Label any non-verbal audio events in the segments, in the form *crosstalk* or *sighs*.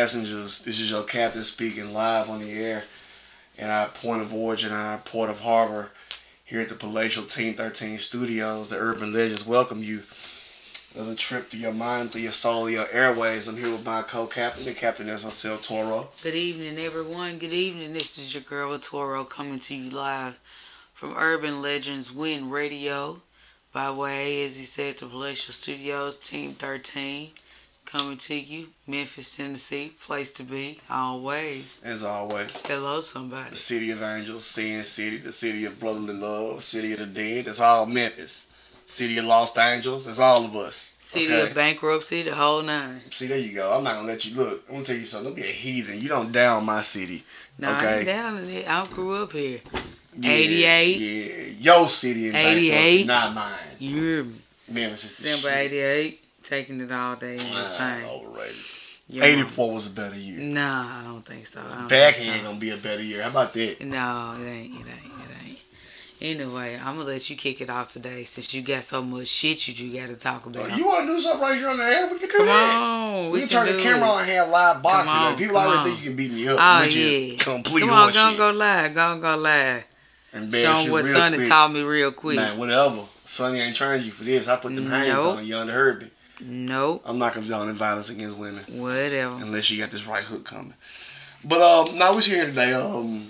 Passengers. This is your captain speaking live on the air in our point of origin, our port of harbor here at the Palatial Team 13 Studios. The Urban Legends welcome you. Another trip through your mind, through your soul, your airways. I'm here with my co-captain, the captain SSL Toro. Good evening, everyone. Good evening. This is your girl Toro coming to you live from Urban Legends Win Radio by way, as he said, the Palatial Studios, Team 13 coming to you, Memphis, Tennessee, place to be, always. As always. Hello, somebody. The city of angels, Sin City, the city of brotherly love, city of the dead. It's all Memphis. City of lost angels. It's all of us. City okay? of bankruptcy, the whole nine. See, there you go. I'm not gonna let you look. I'm gonna tell you something. Don't be a heathen. You don't down my city. No, okay. I ain't down in it. I grew up here. Yeah, 88. Yeah, your city in 88. bankruptcy, not mine. You hear me? Memphis December 88. Taking it all day in this Ah, thing. overrated. Your mama. 84 was a better year. Nah, I don't think so. Don't Back think so. ain't gonna be a better year. How about that? No, it ain't. It ain't. It ain't. Anyway, I'm gonna let you kick it off today since you got so much shit you, you got to talk Oh, about. you wanna do something right here on the air? We can do Come that. on, We, we, can turn the camera it. on and have live boxing. on, People already on. think you can beat me up, Oh which yeah, is complete Come on, horseshit. go live, go go live. Embarrass Show 'em you what Sonny quick. taught me real quick. Man, whatever. Sonny ain't trying you for this. I put them hands on you under Herbie. Nope, I'm not condoning violence against women whatever. unless you got this right hook coming. But um, now we're here today. Um,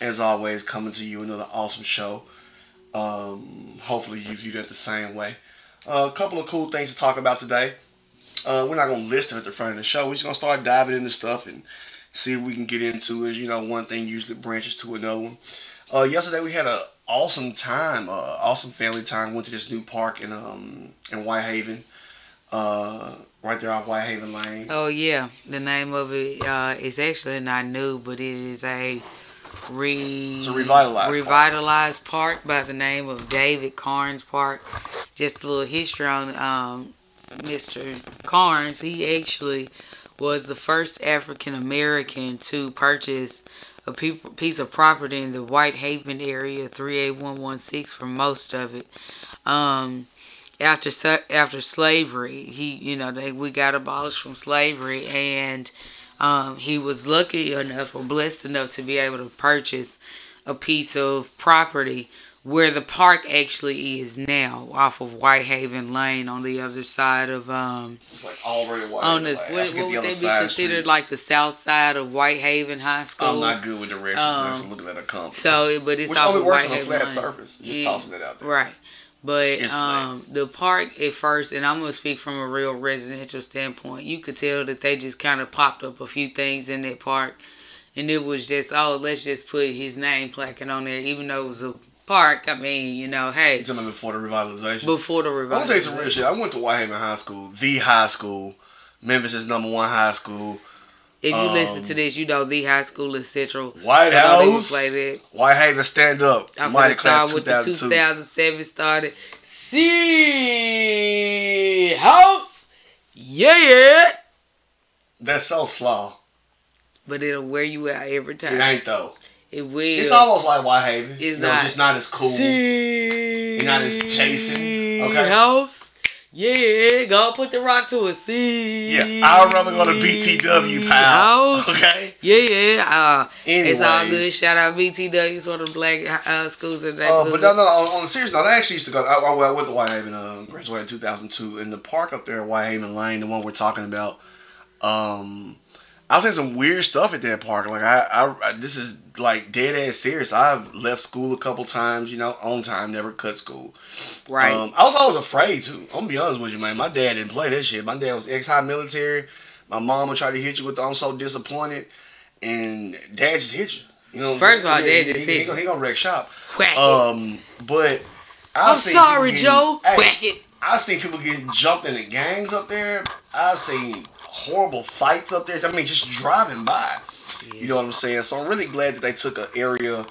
as always, coming to you another awesome show. Um, hopefully you viewed it the same way. Uh, a couple of cool things to talk about today. Uh, we're not gonna list them at the front of the show. We're just gonna start diving into stuff and see what we can get into. As you know, one thing usually branches to another one. Uh, yesterday we had a awesome time, uh, awesome family time. Went to this new park in um in Whitehaven, uh, right there on Whitehaven Lane. Oh yeah, the name of it uh, is actually not new, but it is a re It's a revitalized park. revitalized park. by the name of David Carnes Park. Just a little history on um, Mr. Carnes. He actually was the first African American to purchase a piece of property in the Whitehaven area, 38116 for most of it. Um, after after slavery, he you know they we got abolished from slavery, and um, he was lucky enough or blessed enough to be able to purchase a piece of property where the park actually is now, off of Whitehaven Lane on the other side of um It's like already white. on this like, what, would they be considered street. like the south side of Whitehaven High School? I'm not good with directions. Um, so looking at a compass. So, but it's Which off only of works on a flat Lane. surface. Just Yeah. tossing it out there. Right. But um, the park at first, and I'm gonna speak from a real residential standpoint. You could tell that they just kind of popped up a few things in that park, and it was just oh, let's just put his name placard on there, even though it was a park. I mean, you know, hey, You talking before the revitalization? before the I'm gonna tell you some real shit. I went to Whitehaven High School, the high school, Memphis' number one high school. If you listen to um, this, you know the high school is Central. White know would House. play that. Whitehaven stand up. I'm gonna start with the 2007 started. See house, yeah, yeah. That's so slow. But it'll wear you out every time. It ain't though. It will. It's almost like Whitehaven. It's you know, not. just not as cool. See You're not as chasing, okay? house, yeah. Go put the rock to it. See. Yeah, I'd rather go to BTW, pal. House. Okay. Yeah, yeah. Uh, Anyways. it's all good. Shout out BTW, sort of black uh, schools in that. Uh, but no, no, on, on a serious note, I actually used to go. I, I, went to Whitehaven, uh, graduated in 2002, in the park up there at Whitehaven Lane, the one we're talking about. Um, I was seeing some weird stuff at that park. Like I, I, this is like dead ass serious. I've left school a couple times, you know, on time, never cut school. right. Um, I was always afraid to. I'm gonna be honest with you, man. My dad didn't play that shit. My dad was ex high military. My mom would try to hit you with the I'm so disappointed, and dad just hit you. You know. First of all, saying? dad He- just he, hit he, gonna- you. He gonna wreck shop. Whack it. Um, but I I'm sorry, Joe. Whack it. I seen people getting jumped in the gangs up there. I seen horrible fights up there. I mean, just driving by. You know what I'm saying? So I'm really glad that they took an area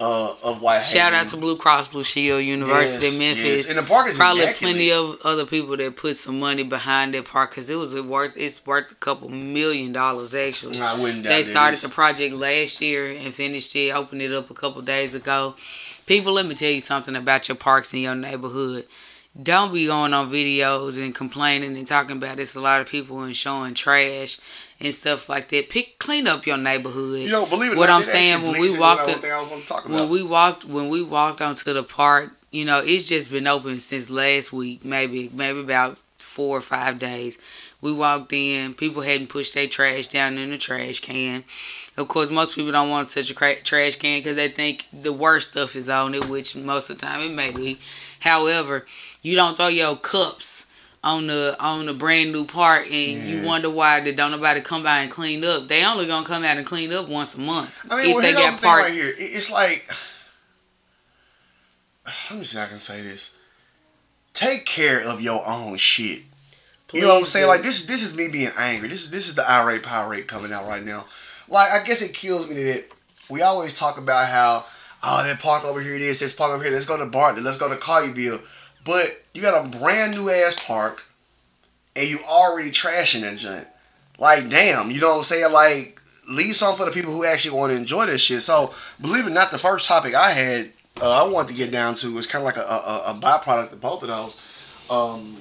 uh, of White Shout out to Blue Cross Blue Shield University Yes, Memphis. yes. And the park is Probably immaculate. plenty of other people that put some money behind that park because it was worth it's worth a couple million dollars actually. I wouldn't doubt They started the project last year and finished it, opened it up a couple days ago. People, let me tell you something about your parks in your neighborhood. Don't be going on videos and complaining and talking about this. A lot of people and showing trash and stuff like that. Pick clean up your neighborhood. You know, believe it. What not, I'm saying, when we walked up- thing I was gonna talk when about. we walked when we walked onto the park, you know, it's just been open since last week, maybe maybe about four or five days. We walked in, people hadn't pushed their trash down in the trash can. Of course, most people don't want such a cra- trash can because they think the worst stuff is on it, which most of the time it may be. However, you don't throw your cups on the on the brand new park and you wonder why they don't nobody come by and clean up. They only gonna come out and clean up once a month I mean, if well, they got the right here. It's like, *sighs* let me see. how I can say this. Take care of your own shit. You know what I'm saying? do. Like this, this is me being angry. This is this is the irate pirate coming out right now. Like I guess it kills me that we always talk about how oh that park over here, this, this park over here. Let's go to Bartlett. Let's go to Collierville. But you got a brand new ass park, and you already trashing that joint. Like damn, you know what I'm saying? Like leave some for the people who actually want to enjoy this shit. So believe it or not, the first topic I had uh, I wanted to get down to was kind of like a, a, a byproduct of both of those. Um,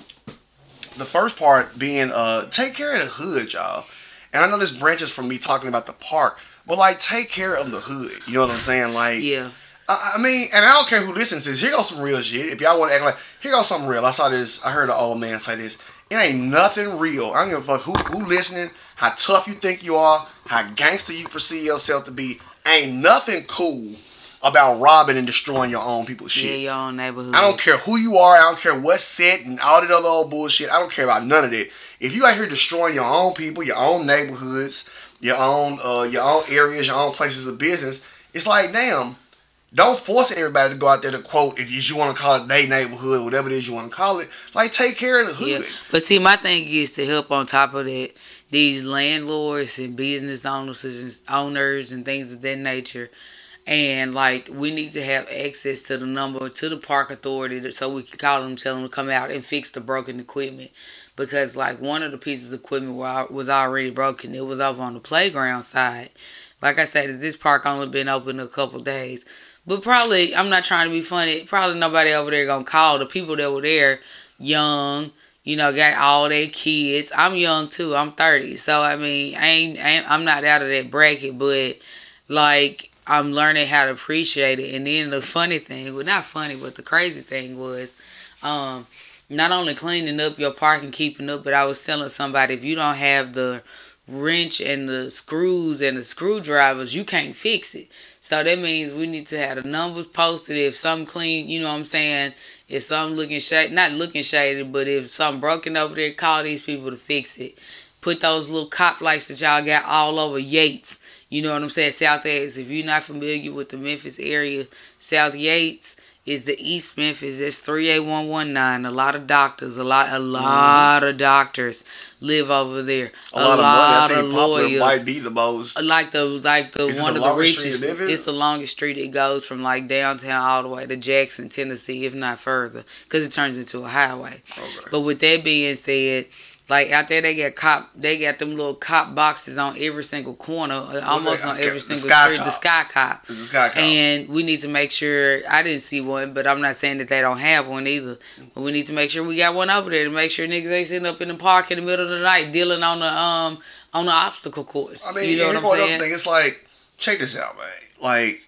the first part being uh take care of the hood, y'all. And I know this branches from me talking about the park, but like take care of the hood. You know what I'm saying? Like yeah. I, mean, and I don't care who listens to this. Here goes some real shit. If y'all want to act like, here goes something real. I saw this. I heard an old man say this. It ain't nothing real. I don't give a fuck who who listening, how tough you think you are, how gangster you perceive yourself to be. Ain't nothing cool about robbing and destroying your own people's Yeah, shit. your own neighborhood. I don't care who you are. I don't care what's said and all that other old bullshit. I don't care about none of that. If you out here destroying your own people, your own neighborhoods, your own uh, your own areas, your own places of business, it's like damn. Don't force everybody to go out there to quote if you, want to call it their neighborhood, whatever it is you want to call it. Like take care of the hood. Yeah. But see, my thing is to help on top of that, these landlords and business owners and owners and things of that nature. And like we need to have access to the number to the park authority so we can call them, tell them to come out and fix the broken equipment. Because like one of the pieces of equipment was already broken. It was up on the playground side. Like I said, this park only been open a couple days. But probably I'm not trying to be funny. Probably nobody over there gonna call the people that were there young, you know, got all their kids. I'm young too. I'm 30. So I mean, I ain't, I ain't I'm not out of that bracket, but like I'm learning how to appreciate it. And then the funny thing, well not funny, but the crazy thing was um not only cleaning up your park and keeping up, but I was telling somebody if you don't have the wrench and the screws and the screwdrivers, you can't fix it. So that means we need to have the numbers posted. If something clean, you know what I'm saying? If something looking shady, not looking shady, but if something broken over there, call these people to fix it. Put those little cop lights that y'all got all over Yates. You know what I'm saying? South Yates. If you're not familiar with the Memphis area, South Yates is the East Memphis. It's 38119. A lot of doctors, a lot, a mm-hmm. lot of doctors live over there. A, lot, of money. I think of lawyers might be the most. like the like the one the of the richest. It's the longest street. It goes from like downtown all the way to Jackson, Tennessee, if not further, because it turns into a highway. Okay. But with that being said, like out there they got cop, they got them little cop boxes on every single corner, uh, almost on every the single Sky street. The sky cop. Is guy called. And we need to make sure. I didn't see one, but I'm not saying that they don't have one either. But we need to make sure we got one over there to make sure niggas ain't sitting up in the park in the middle of the night dealing on the um on the obstacle course. I mean, you know what I'm saying? thing. It's like, check this out, man. Like,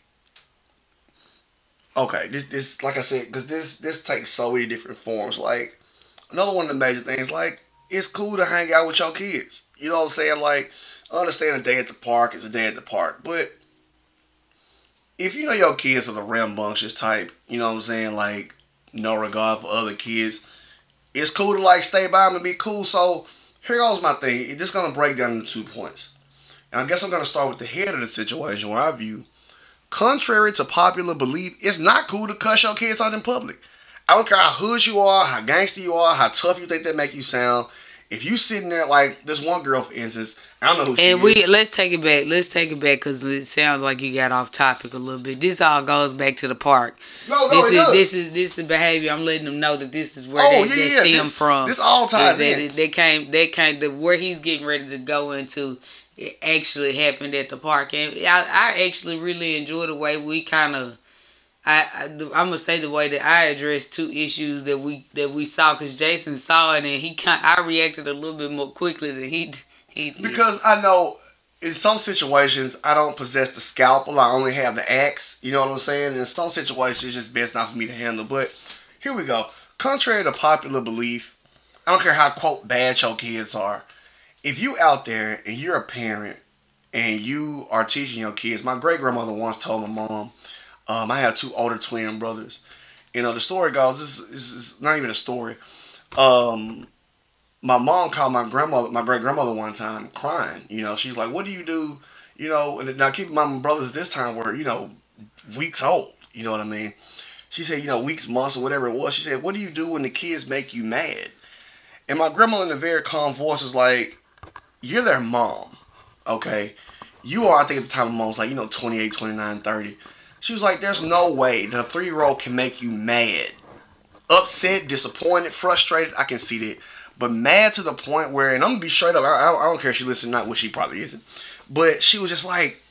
okay, this this like I said, because this this takes so many different forms. Like, another one of the major things, like, it's cool to hang out with your kids. You know what I'm saying? Like, I understand a day at the park is a day at the park, but if you know your kids are the rambunctious type, you know what I'm saying? Like, no regard for other kids. It's cool to like stay by them and be cool. So here goes my thing. It's just gonna break down into two points. And I guess I'm going to start with the head of the situation where I view, contrary to popular belief, it's not cool to cuss your kids out in public. I don't care how hood you are, how gangster you are, how tough you think that make you sound. If you sitting there like this one girl, for instance, I don't know who she And is. we let's take it back. Let's take it back because it sounds like you got off topic a little bit. This all goes back to the park. no, no, this it is does. this is this is the behavior. I'm letting them know that this is where oh, they, yeah, they yeah. stem This, from. this all ties in. it- they came they came the where he's getting ready to go into it actually happened at the park and I, I actually really enjoy the way we kind of I, I am gonna say the way that I addressed two issues that we that we saw because Jason saw it and he kind I reacted a little bit more quickly than he he did. Because I know in some situations I don't possess the scalpel. I only have the axe. You know what I'm saying? In some situations, it's just best not for me to handle. But here we go. Contrary to popular belief, I don't care how quote bad your kids are. If you out there and you're a parent and you are teaching your kids, my great grandmother once told my mom, um, I have two older twin brothers. You know, the story goes, this, is not even a story. Um, my mom called my grandmother, my great grandmother, one time crying. You know, she's like, "What do you do?" You know, and now keep my brothers this time were you know weeks old. You know what I mean? She said, you know, weeks, months, or whatever it was. She said, "What do you do when the kids make you mad?" And my grandmother, in a very calm voice, was like, "You're their mom, okay? You are." I think at the time, my mom was like, you know, 28, 29, 30. She was like, "There's no way that a three year old can make you mad, upset, disappointed, frustrated. I can see that." but mad to the point where, and I'm gonna be straight up, I, I, I don't care if she listens or not, which she probably isn't, but she was just like,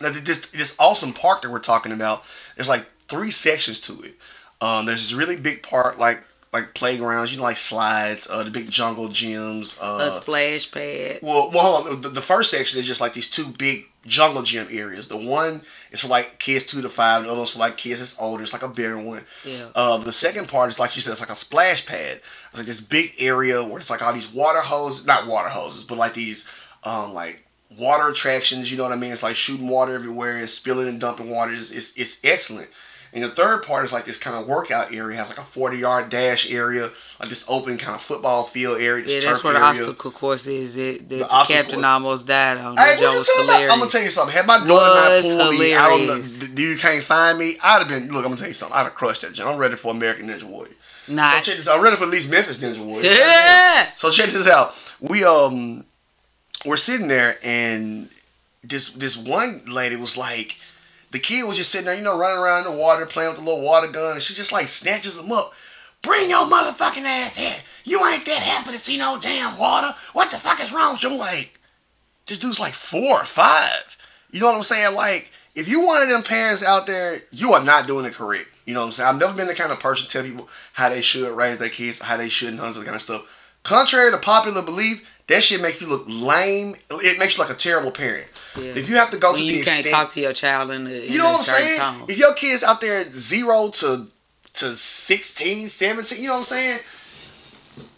this this awesome park that we're talking about. There's like three sections to it. Um, there's this really big part, like like playgrounds, you know, like slides, uh, the big jungle gyms, uh, a splash pad. Well, well, hold on. The, the, first section is just like these two big jungle gym areas. The one is for like kids two to five. The other one's for like kids that's older. It's like a bigger one. Yeah. Uh, the second part is like you said, it's like a splash pad. It's like this big area where it's like all these water hoses, not water hoses, but like these um like water attractions. You know what I mean? It's like shooting water everywhere and spilling and dumping water. It's it's, it's excellent. And the third part is like this kind of workout area. It has like a 40 yard dash area, like this open kind of football field area. yeah, that's where the area. obstacle course is. It, the, the, the captain course. almost died on. Hey, was hilarious. I'm gonna tell you something. Had my daughter not pulled me out on the, you can't find me, I'd have been. Look, I'm gonna tell you something. I'd have crushed that. Jump. I'm ready for American Ninja Warrior. Nah. So check this. I'm ready for at least Memphis Ninja Warrior. Yeah. So check this out. We um, we're sitting there and this this one lady was like the kid was just sitting there, you know, running around in the water, playing with the little water gun, and she just like snatches him up. Bring your motherfucking ass here. You ain't that happy to see no damn water. What the fuck is wrong with you? I'm like, this dude's like four or five. You know what I'm saying? Like, if you one of them parents out there, you are not doing it correct. You know what I'm saying? I've never been the kind of person to tell people how they should raise their kids, how they shouldn't, all that kind of stuff. Contrary to popular belief, that shit makes you look lame. It makes you like a terrible parent. Yeah. If you have to go when to you the can't extent, talk to your child in the you know what I'm saying? Tone. If your kid's out there zero to to 16, 17, you know what I'm saying?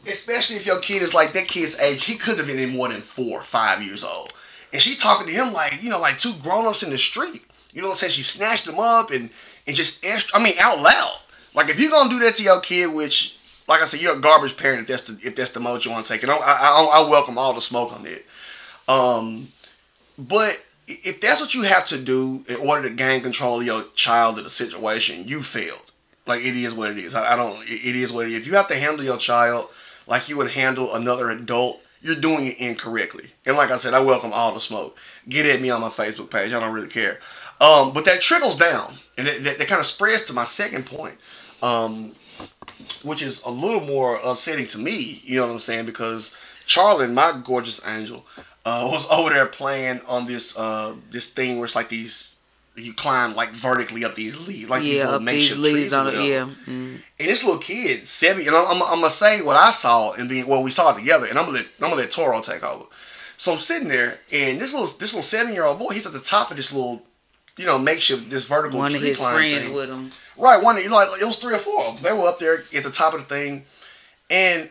Especially if your kid is like that kid's age, he couldn't have been any more than four, five years old. And she's talking to him like, you know, like two grown ups in the street. You know what I'm saying? She snatched him up and, and just, I mean, out loud. Like, if you're to do that to your kid, which like I said, you're a garbage parent if that's the if that's the mode you want to take. And I, I, I welcome all the smoke on it. Um, but if that's what you have to do in order to gain control of your child in a situation, you failed. Like it is what it is. I, I don't. It is what it is. If you have to handle your child like you would handle another adult, you're doing it incorrectly. And like I said, I welcome all the smoke. Get at me on my Facebook page. I don't really care. Um, but that trickles down, and that, that, that kind of spreads to my second point. Um, which is a little more upsetting to me. You know what I'm saying? Because Charlie, my gorgeous angel, uh, *laughs* was over there playing on this uh, this thing where it's like these you climb like vertically up these leaves, like yeah, these little makeshift these trees. On yeah. Mm. And this little kid, seven, you know, I'm, I'm, gonna say what I saw and then well we saw it together, and I'm gonna let I'm gonna let Toro take over. So I'm sitting there, and this little this little seven year old boy, he's at the top of this little, you know, makeshift this vertical one tree of his friends thing. with him. Right, one like it was three or four of them. They were up there at the top of the thing, and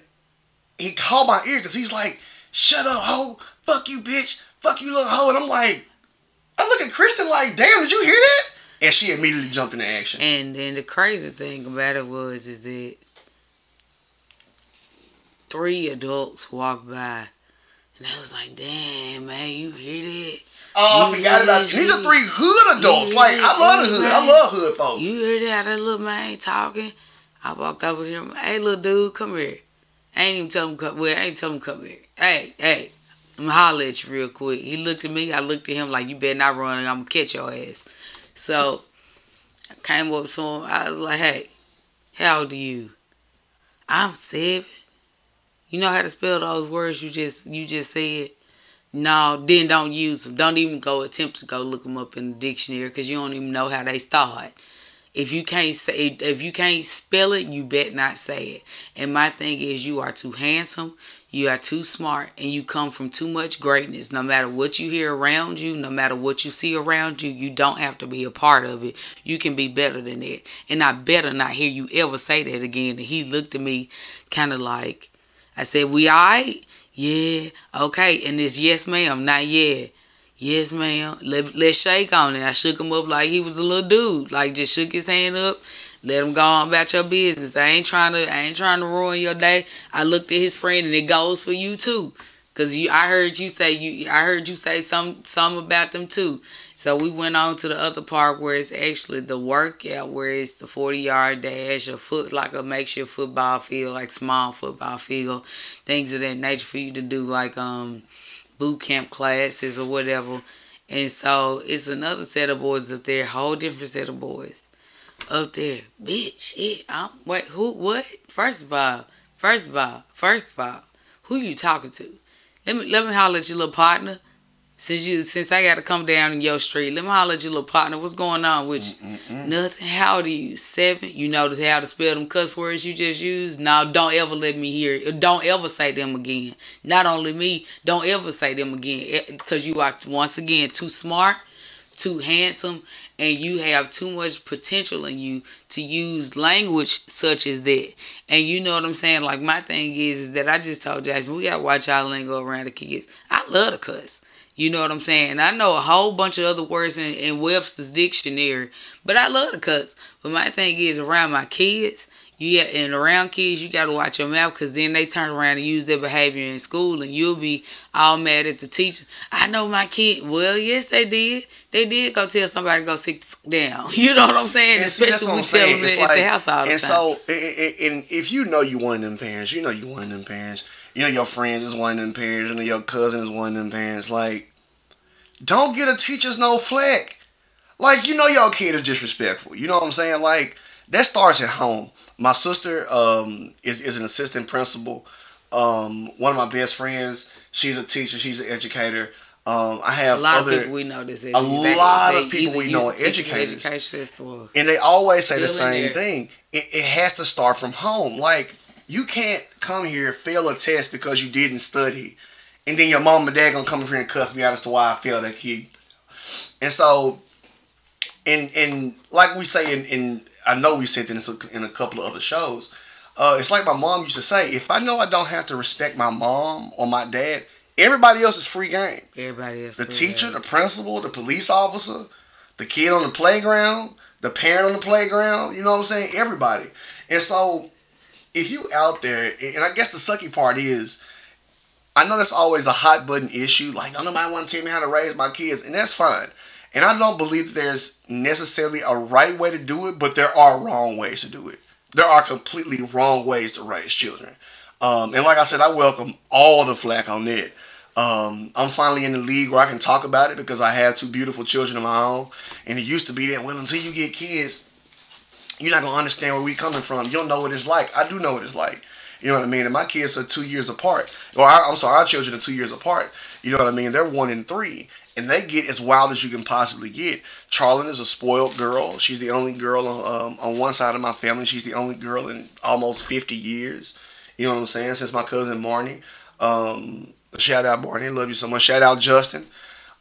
he called my ear because he's like, "Shut up, hoe! Fuck you, bitch! Fuck you, little hoe!" And I'm like, I look at Kristen like, "Damn, did you hear that?" And she immediately jumped into action. And then the crazy thing about it was is that three adults walked by, and I was like, "Damn, man, you hear that?" Oh, I forgot about it. These are three hood adults. Like I love the hood. I love hood folks. You hear that? That little man talking. I walked over to him. Hey, little dude, come here. I ain't even tell him come. Well, I ain't tell him come here. Hey, hey, holler at you real quick. He looked at me. I looked at him like you better not run. I'm gonna catch your ass. So I came up to him. I was like, Hey, how old are you? I'm seven. You know how to spell those words you just you just said? No, then don't use them. Don't even go attempt to go look them up in the dictionary because you don't even know how they start. If you can't say if you can't spell it, you bet not say it. And my thing is you are too handsome, you are too smart, and you come from too much greatness. No matter what you hear around you, no matter what you see around you, you don't have to be a part of it. You can be better than that. And I better not hear you ever say that again. And he looked at me kind of like I said, We alright? Yeah, okay. And it's yes, ma'am, not yeah. Yes, ma'am. Let, let's shake on it. I shook him up like he was a little dude. Like just shook his hand up. Let him go on about your business. I ain't trying to I ain't trying to ruin your day. I looked at his friend and it goes for you too. Cause you I heard you say you I heard you say some some about them too. So we went on to the other part where it's actually the workout where it's the 40 yard dash, a foot like a makeshift football field, like small football field, things of that nature for you to do like um boot camp classes or whatever. And so it's another set of boys up there, whole different set of boys up there. Bitch, shit. I'm, wait, who, what? First of all, first of all, first of all, who you talking to? Let me, let me holler at your little partner. Since you, since I got to come down in your street, let me holler at your little partner. What's going on with you? Mm-mm-mm. Nothing. How do you? Seven. You know how to spell them cuss words you just used? No, don't ever let me hear it. Don't ever say them again. Not only me, don't ever say them again. Eh, because you are, once again, too smart, too handsome, and you have too much potential in you to use language such as that. And you know what I'm saying? Like, my thing is, is that I just told Jackson, we got to watch our lingo around the kids. I love to cuss. You know what I'm saying? I know a whole bunch of other words in, in Webster's dictionary, but I love to cuss. But my thing is around my kids, yeah, and around kids, you gotta watch your mouth because then they turn around and use their behavior in school, and you'll be all mad at the teacher. I know my kid. Well, yes, they did. They did go tell somebody to go sit down. *laughs* You know what I'm saying? And see, Especially when we them It's at the house all the and time. so, i- and if you know you one of them parents, you know you one of them parents. You know your friends is one of them parents. You know your cousin is one of them parents. Like, don't get a teacher's no fleck. Like, you know your kid is disrespectful. You know what I'm saying? Like, that starts at home. My sister um, is is an assistant principal. Um, one of my best friends, she's a teacher. She's an educator. Um, I have a lot other, of people we know this. a lot of people we know are educators. Education system. and they always say the same there. thing. It, it has to start from home. Like you can't come here fail a test because you didn't study, and then your mom and dad gonna come here and cuss me out as to why I failed that kid. And so, and and like we say in, in I know we said this in a couple of other shows. Uh, it's like my mom used to say: if I know I don't have to respect my mom or my dad, everybody else is free game. Everybody else. The teacher, that. the principal, the police officer, the kid on the playground, the parent on the playground, you know what I'm saying? Everybody. And so if you out there, and I guess the sucky part is, I know that's always a hot button issue. Like, don't nobody want to tell me how to raise my kids, and that's fine. And I don't believe there's necessarily a right way to do it, but there are wrong ways to do it. There are completely wrong ways to raise children. Um, and like I said, I welcome all the flack on that. Um, I'm finally in the league where I can talk about it because I have two beautiful children of my own. And it used to be that, well, until you get kids, you're not going to understand where we're coming from. You don't know what it's like. I do know what it's like. You know what I mean? And my kids are two years apart. Or I, I'm sorry, our children are two years apart. You know what I mean? They're one and three. And they get as wild as you can possibly get. Charlene is a spoiled girl. She's the only girl um, on one side of my family. She's the only girl in almost 50 years. You know what I'm saying? Since my cousin Marnie. Um, shout out Barney, love you so much. Shout out Justin,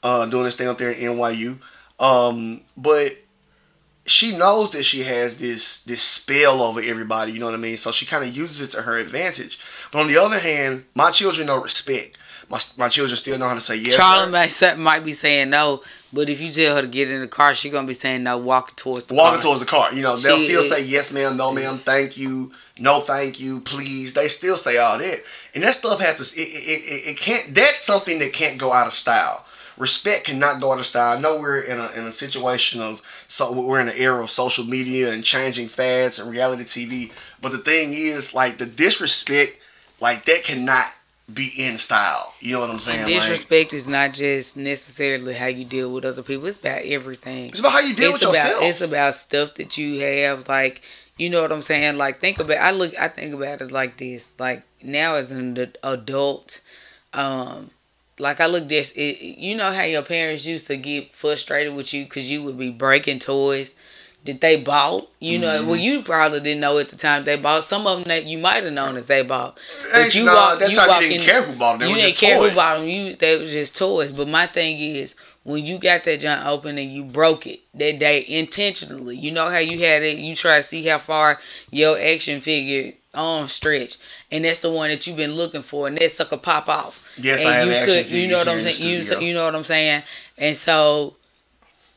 uh, doing this thing up there at NYU. Um, but she knows that she has this this spell over everybody. You know what I mean? So she kind of uses it to her advantage. But on the other hand, my children know respect. My, my children still know how to say yes. Charlie sir. might, might be saying no, but if you tell her to get in the car, she gonna be saying no, walking towards the walking car. towards the car. You know, they'll She- still say yes, ma'am, no, ma'am, thank you, no, thank you, please. They still say all that, and that stuff has to. It, it, it, it can't. That's something that can't go out of style. Respect cannot go out of style. I know we're in a in a situation of so we're in an era of social media and changing fads and reality TV. But the thing is, like the disrespect, like that cannot be in style. You know what I'm saying? And Like, disrespect is not just necessarily how you deal with other people. It's about everything. it's about how you deal it's with about yourself. it's about stuff that you have like you know what I'm saying like think about I look I think about it like this like now as an adult um like I look this it, you know how your parents used to get frustrated with you cuz you would be breaking toys that they bought. You know, Mm-hmm. well, you probably didn't know at the time they bought. Some of them that you might have known that they bought. Ain't- you nah, walk- you walk you didn't in- care who bought them. They you were didn't just care toys. who bought them. You they was just toys. But my thing is, when you got that junk open and you broke it that day intentionally, you know how you had it. You try to see how far your action figure arm stretch, and that's the one that you've been looking for, and that sucker pop off. Yes, and I have you could, you know what I'm here in the saying. You, you know what I'm saying. And so,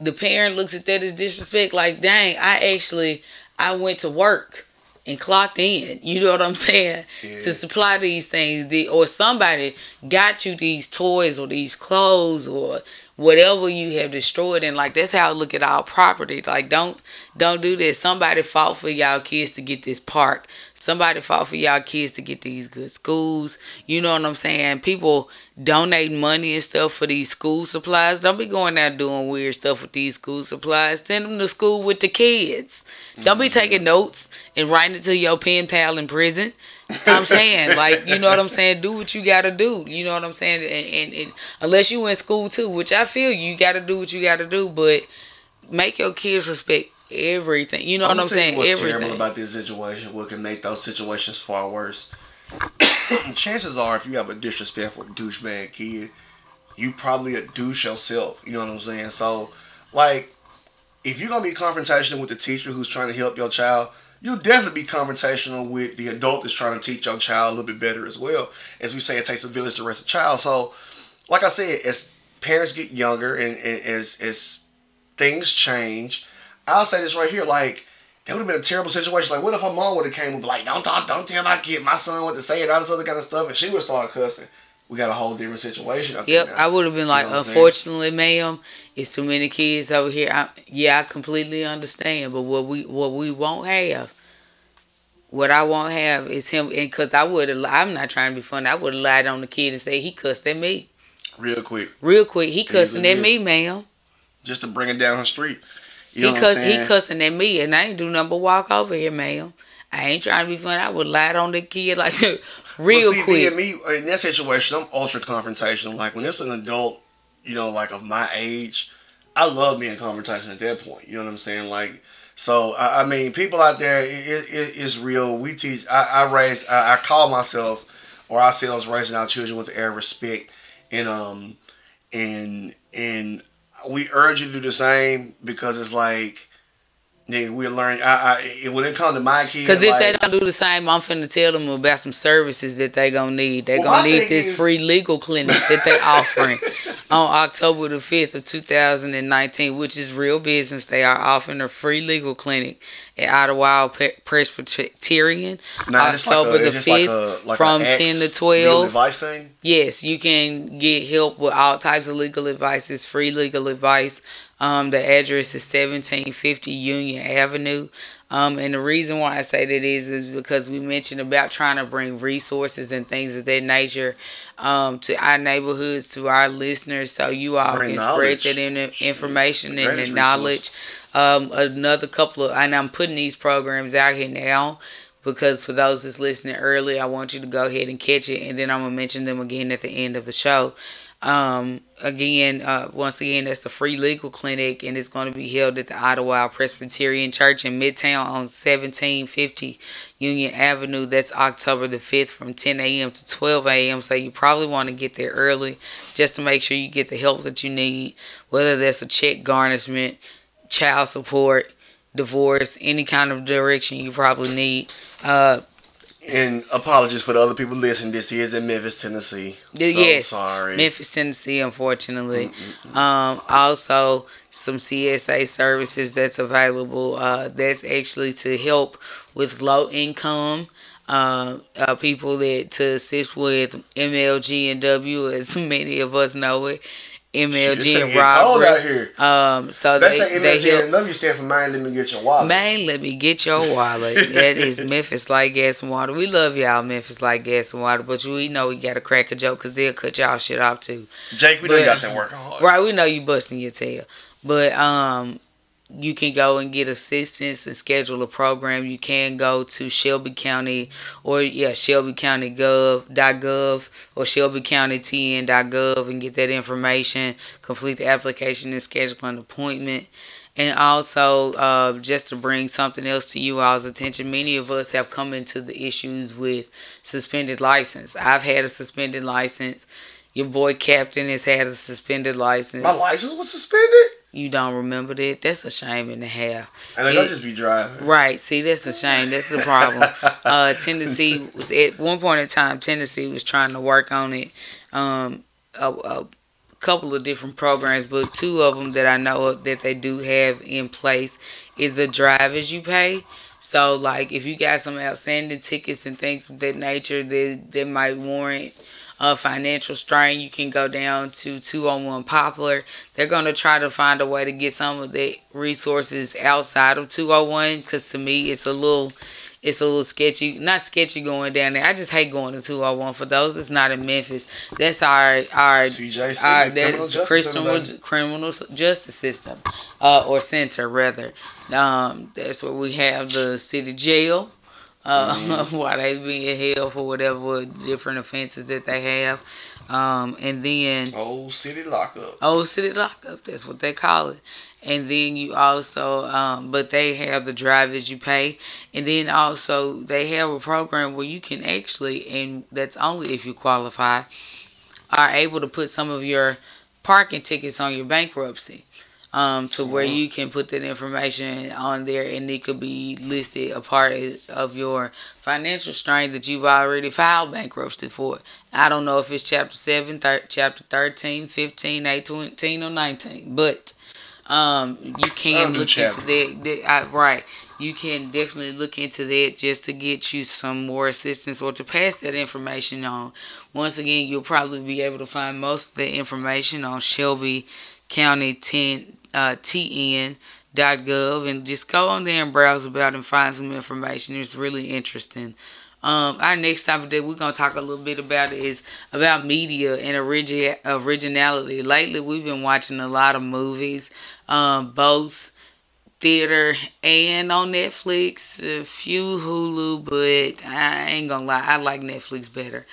the parent looks at that as disrespect. Like, dang, I actually I went to work and clocked in. You know what I'm saying? Yeah. To supply these things, the, or somebody got you these toys or these clothes or whatever you have destroyed. And like that's how I look at our property. Like, don't don't do this. Somebody fought for y'all kids to get this park. Somebody fought for y'all kids to get these good schools. You know what I'm saying? People donate money and stuff for these school supplies. Don't be going out doing weird stuff with these school supplies. Send them to school with the kids. Don't be mm-hmm. taking notes and writing it to your pen pal in prison. I'm saying, like, you know what I'm saying? Do what you gotta do. You know what I'm saying? And, and, and unless you in school too, which I feel you gotta do what you gotta do, but make your kids respect everything. You know what I'ma I'm saying? What's Everything. terrible about this situation? What can make those situations far worse? *coughs* Chances are, if you have a disrespectful douchebag kid, you probably a douche yourself. You know what I'm saying? So, like, if you're gonna be confrontational with the teacher who's trying to help your child, you'll definitely be confrontational with the adult that's trying to teach your child a little bit better as well. As we say, it takes a village to raise a child. So, like I said, as parents get younger and, and as as things change, I'll say this right here, like that would have been a terrible situation. Like, what if her mom would have came and be like, "Don't talk, don't tell my kid, my son what to say," and all this other kind of stuff, and she would start cussing. We got a whole different situation. Yep, I would have been like, know what saying? unfortunately, ma'am, it's too many kids over here. I, yeah, I completely understand, but what we what we won't have, what I won't have is him, and because I would have, I'm not trying to be funny, I would have lied on the kid and say he cussed at me real quick, real quick. He cussing at me, ma'am. just to bring it down her street. You he what cuss, I'm he cussing at me, and I ain't do nothing but walk over here, ma'am. I ain't trying to be funny. I would lie on the kid like *laughs* real But see, quick. Me, me in that situation, I'm ultra confrontational. Like when it's an adult, you know, like of my age, I love being confrontational at that point. You know what I'm saying? Like, so I, I mean, people out there, it, it, it's real. We teach. I, I raise. I, I call myself or ourselves raising our children with air respect, and um, and and we urge you to do the same because it's like. Nigga, we're learning. I, I, when it comes to my kids, Because if like, they don't do the same, I'm finna tell them about some services that they gonna need. They Well, gonna need this is- free legal clinic that they offering *laughs* on October the 5th of 2019, which is real business. They are offering a free legal clinic at Idlewild Presbyterian. Nah, October like a, the just like 5th like from 10 to 12. legal advice thing. Yes, you can get help with all types of legal advice. It's free legal advice. Um, the address is 1750 Union Avenue. Um, and the reason why I say that is is because we mentioned about trying to bring resources and things of that nature um, to our neighborhoods, to our listeners, so you all Bring can knowledge. spread that in, information and the knowledge. Um, another couple of, and I'm putting these programs out here now because for those that's listening early, I want you to go ahead and catch it, and then I'm gonna mention them again at the end of the show. Um, again, uh, once again, that's the free legal clinic, and it's going to be held at the Idlewild Presbyterian Church in Midtown on 1750 Union Avenue. That's October the 5th from 10 a.m. to 12 a.m. So you probably want to get there early just to make sure you get the help that you need, whether that's a check garnishment, child support, divorce, any kind of direction you probably need. Uh, And apologies for the other people listening. This is in Memphis, Tennessee. So yes, sorry. Memphis, Tennessee, unfortunately. Um, also, some CSA services that's available. Uh, that's actually to help with low income uh, uh, people that to assist with MLG and W, as *laughs* many of us know it. MLG and finna get cold out here. Um, so That's they, they MLG and love you stand for mine. Let me get your wallet. Man, let me get your wallet. *laughs* that is Memphis Light Gas and Water. We love y'all, Memphis Light Gas and Water, but we know we got to crack a joke because they'll cut y'all shit off too. Jake, we done but- got that working hard. Right, we know you busting your tail. But um you can go and get assistance and schedule a program. You can go to Shelby County or yeah, Shelby County Gov.gov or Shelby County TN.gov and get that information, complete the application and schedule an appointment. And also, uh, just to bring something else to you all's attention, many of us have come into the issues with suspended license. I've had a suspended license. Your boy Captain has had a suspended license. My license was suspended. You don't remember that? That's a shame and a half. And I just be driving. Right. See, that's a shame. That's the problem. *laughs* uh, Tennessee was at one point in time. Tennessee was trying to work on it. Um, a, a couple of different programs, but two of them that I know of that they do have in place is the drivers you pay. So, like, if you got some outstanding tickets and things of that nature that that might warrant uh, financial strain, you can go down to 201 Poplar. They're going to try to find a way to get some of the resources outside of 201 because to me it's a little it's a little sketchy. Not sketchy going down there. I just hate going to 201 for those that's not in Memphis. That's our our CJC, our that's criminal criminal justice system uh, or center rather. Um, that's where we have the city jail. Uh, Mm-hmm. *laughs* while they being held for whatever different offenses that they have, um, and then Old city lockup. Old City Lockup. That's what they call it. And then you also, um, but they have the drivers you pay, and then also they have a program where you can actually, and that's only if you qualify, are able to put some of your parking tickets on your bankruptcy. Um, to where Mhm. you can put that information on there and it could be listed a part of your financial strain that you've already filed bankruptcy for. I don't know if it's chapter 7, thir- chapter 13, 15, 18, or 19, but um, you can look chapter. into that. that I, right. You can definitely look into that just to get you some more assistance or to pass that information on. Once again, you'll probably be able to find most of the information on Shelby County 10, uh, TN.gov and just go on there and browse about and find some information. It's really interesting. Um, our next topic that we're gonna talk a little bit about is about media and origi- originality. Lately, we've been watching a lot of movies, um, both theater and on Netflix. A few Hulu, but I ain't gonna lie, I like Netflix better.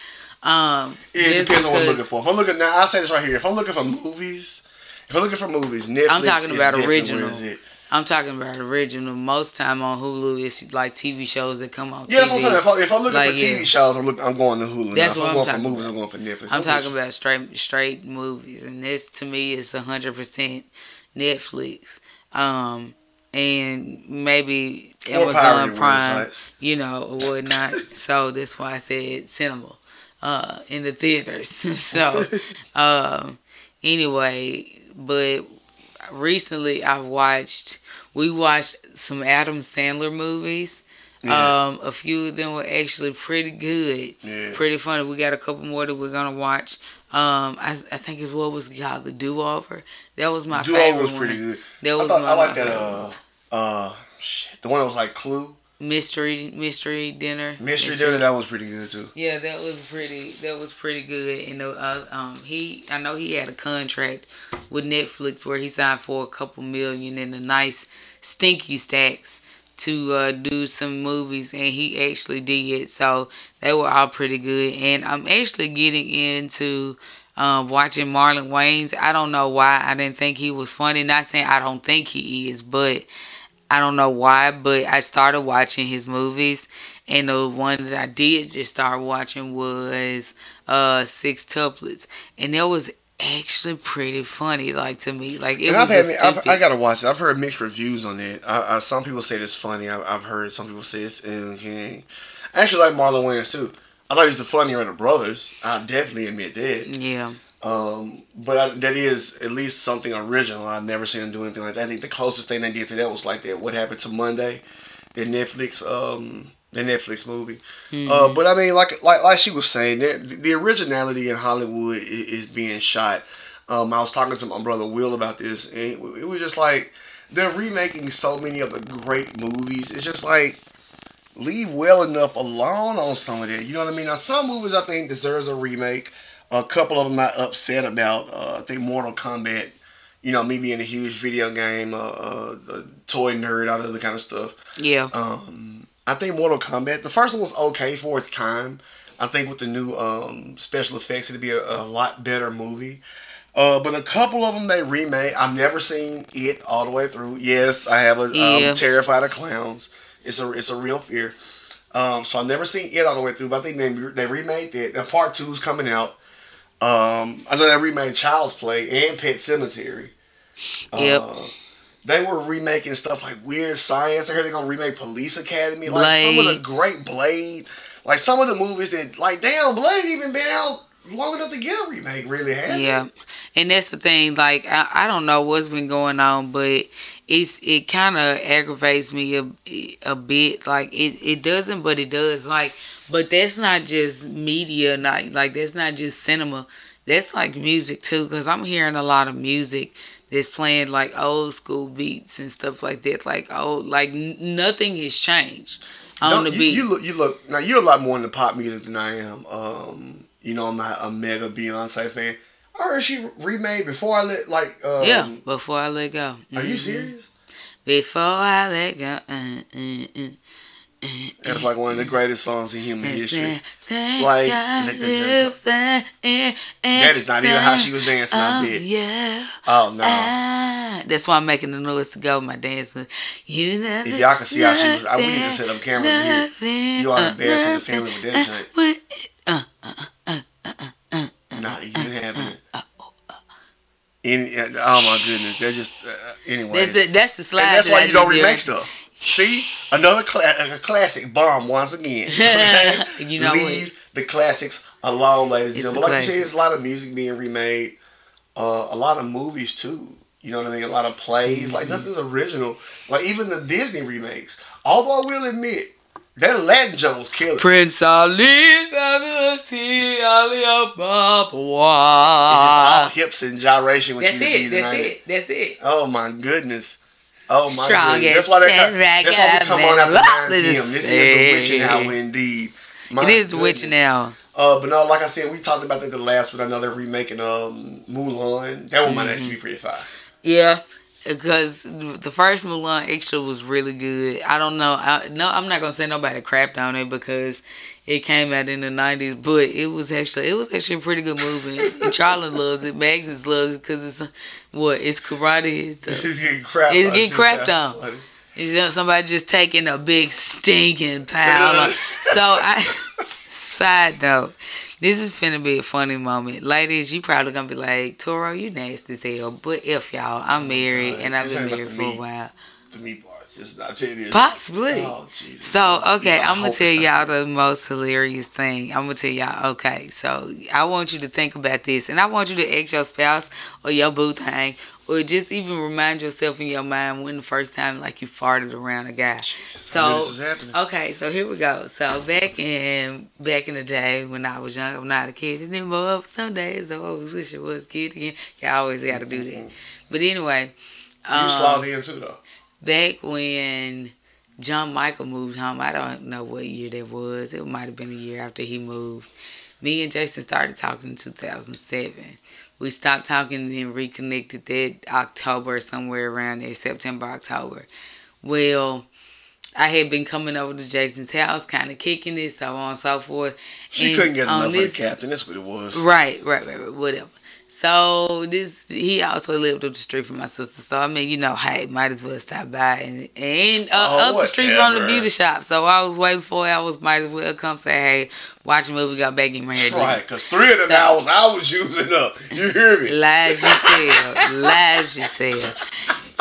Um, It just depends on what I'm looking for. If I'm looking now, I'll say this right here. If I'm looking for movies, if I'm looking for movies, Netflix. I'm talking about original. where it's at. I'm talking about original. Most time on Hulu, it's like TV shows that come on Yeah, that's TV. what I'm saying. If, I, I'm looking Like, for TV yeah. shows, I'm look, I'm going to Hulu. That's now. what if I'm I'm, talking for movies, about. I'm going for Netflix. I'm with talking about straight straight movies, and this to me is hundred percent Netflix, um, and maybe Or Amazon Prime, websites. you know, or whatnot. *laughs* so that's why I said cinema, uh, in the theaters. *laughs* so, *laughs* um, anyway, but recently I've watched. We watched some Adam Sandler movies. Yeah. Um, a few of them were actually pretty good yeah. pretty funny. We got a couple more that we're gonna watch. Um, I, I think it's what was called the Do Over. That was my Duo favorite was one. pretty good. That I was thought my, I like that. Uh, uh, shit, the one that was like Clue, mystery mystery dinner. Mystery Dinner. That was pretty good too. Yeah, that was pretty. That was pretty good. And uh, um, he, I know he had a contract with Netflix where he signed for a couple million and a nice stinky stacks to uh, do some movies, and he actually did. So they were all pretty good. And I'm actually getting into um, watching Marlon Wayans. I don't know why I didn't think he was funny. Not saying I don't think he is, but I don't know why. But I started watching his movies, and the one that I did just start watching was uh, Sextuplets, and that was actually pretty funny. Like to me, like it And was I've had, I've. I gotta watch it. I've heard mixed reviews on it. I, I, some people say it's funny. I, I've heard some people say it's. Okay. I actually like Marlon Wayans too. I thought he was the funnier of the brothers. I definitely admit that. yeah, Um, but I, that is at least something original. I've never seen them do anything like that. I think the closest thing they did to that was like that. What happened to Monday? The Netflix, um, the Netflix movie. Mhm. Uh, but I mean, like like like she was saying, the, the originality in Hollywood is, is being shot. Um, I was talking to my brother Will about this, and it, it was just like they're remaking so many of the great movies. It's just like leave well enough alone on some of that. You know what I mean? Now some movies I think deserves a remake. A couple of them I'm not upset about. Uh, I think Mortal Kombat. You know, me being a huge video game, uh, uh, a toy nerd, all that other kind of stuff. yeah, Um, I think Mortal Kombat. The first one was okay for its time. I think with the new um, special effects, it'd be a, a lot better movie. Uh, but a couple of them they remade. I've never seen it all the way through. Yes, I have a Yeah. um, terrified of clowns. It's a it's a real fear. Um, so I've never seen it all the way through. But I think they they remade it. And part two is coming out. Um, I know they remade Child's Play and Pet Sematary. Yep. Uh, they were remaking stuff like Weird Science. I heard they're gonna remake Police Academy. Like some of the great Blade. Like some of the movies that like damn Blade even been out long enough to get a remake. Really has. Yeah, and that's the thing. Like I, I don't know what's been going on, but it's it kind of aggravates me a, a bit. Like it, it doesn't, but it does. Like, but that's not just media. Not like that's not just cinema. That's like music too. Cause I'm hearing a lot of music that's playing like old school beats and stuff like that. Like oh, like nothing has changed on Don't- the you, beat. you look, you look. Now you're a lot more into pop music than I am. Um, you know, I'm not a mega Beyonce fan. I heard she remade before I let like. Um, yeah, before I let go. Are you Mhm. serious? Before I let go. Uh, uh, uh, uh, That's like one of the greatest songs in human history. Like, *laughs* that is not even how she was dancing. I Oh, bet. yeah. Oh no! Ah, that's why I'm making the noise to go with my dancing. You know, If y'all can see how she was, I, we need to set up cameras here. here. You are embarrassing the family with that shit. Uh, uh, uh, uh, uh, uh, Not even having it. uh, oh, Any, oh my goodness, they're just uh, anyway. That's the that's the slide. And that's that why I you don't remake stuff. See, another cla- a classic bomb once again. *laughs* Okay? You know Leave the classics alone, ladies and gentlemen. But like you said, classics. there's a lot of music being remade, uh, a lot of movies too. You know what I mean? A lot of plays. Like Mhm. nothing's original. Like even the Disney remakes. Although I will admit, that Aladdin Jones killer. Prince Ali, fabulous, he, Ali just all hips and gyration with That's you it. this That's it. That's it. Oh my goodness. Oh my Strongest goodness. That's why they and that's why we come on after ragged 9 p.m. This is the witching hour indeed. My it is witching hour. Uh, but no, like I said, we talked about that the last one. another they're remaking um Mulan. That one might actually be pretty fire. Yeah, because the first Mulan extra was really good. I don't know. I, no, I'm not gonna say nobody crapped on it because it came out in the '90s, but it was actually it was actually a pretty good movie. and Charlie loves it. Magnus loves it because it's what it's karate. It's, It's getting crap. It's getting crapped on. funny. it's just somebody just taking a big stinking of- *laughs* so I. Side note, this is gonna be a funny moment, ladies. You probably gonna be like, Toro, you nasty as hell. But if y'all, I'm married God, and I've been married for the a while. The meat parts. This, I tell you this. Possibly. Oh, Jesus. So okay, I I'm gonna tell y'all the most hilarious thing. I'm gonna tell y'all. Okay, so I want you to think about this, and I want you to ask your spouse or your boo thing, or just even remind yourself in your mind when the first time like you farted around a guy. Jesus, So- this was happening. Okay, so here we go. So back in back in the day when I was young, I'm not a kid anymore. Some days I always wish I was a kid again. You always got to do that. But anyway, You um, slid in too though. Back when John Michael moved home, I don't know what year that was. It might have been a year after he moved. Me and Jason started talking in 2007. We stopped talking and then reconnected that October, somewhere around there, September, October. Well, I had been coming over to Jason's house, kind of kicking it, so on and so forth. She And couldn't get enough this- of the captain. That's what it was. Right, right, right, right, whatever. So this he also lived up the street from my sister. So I mean, you know, hey, might as well stop by and and uh, Oh, up the street from the beauty shop. So I was waiting for it. I was might as well come say, hey, watch a movie, got back in my hair. Right, because three of the So- hours I was using up. You hear me? Lies you tell, lies you tell.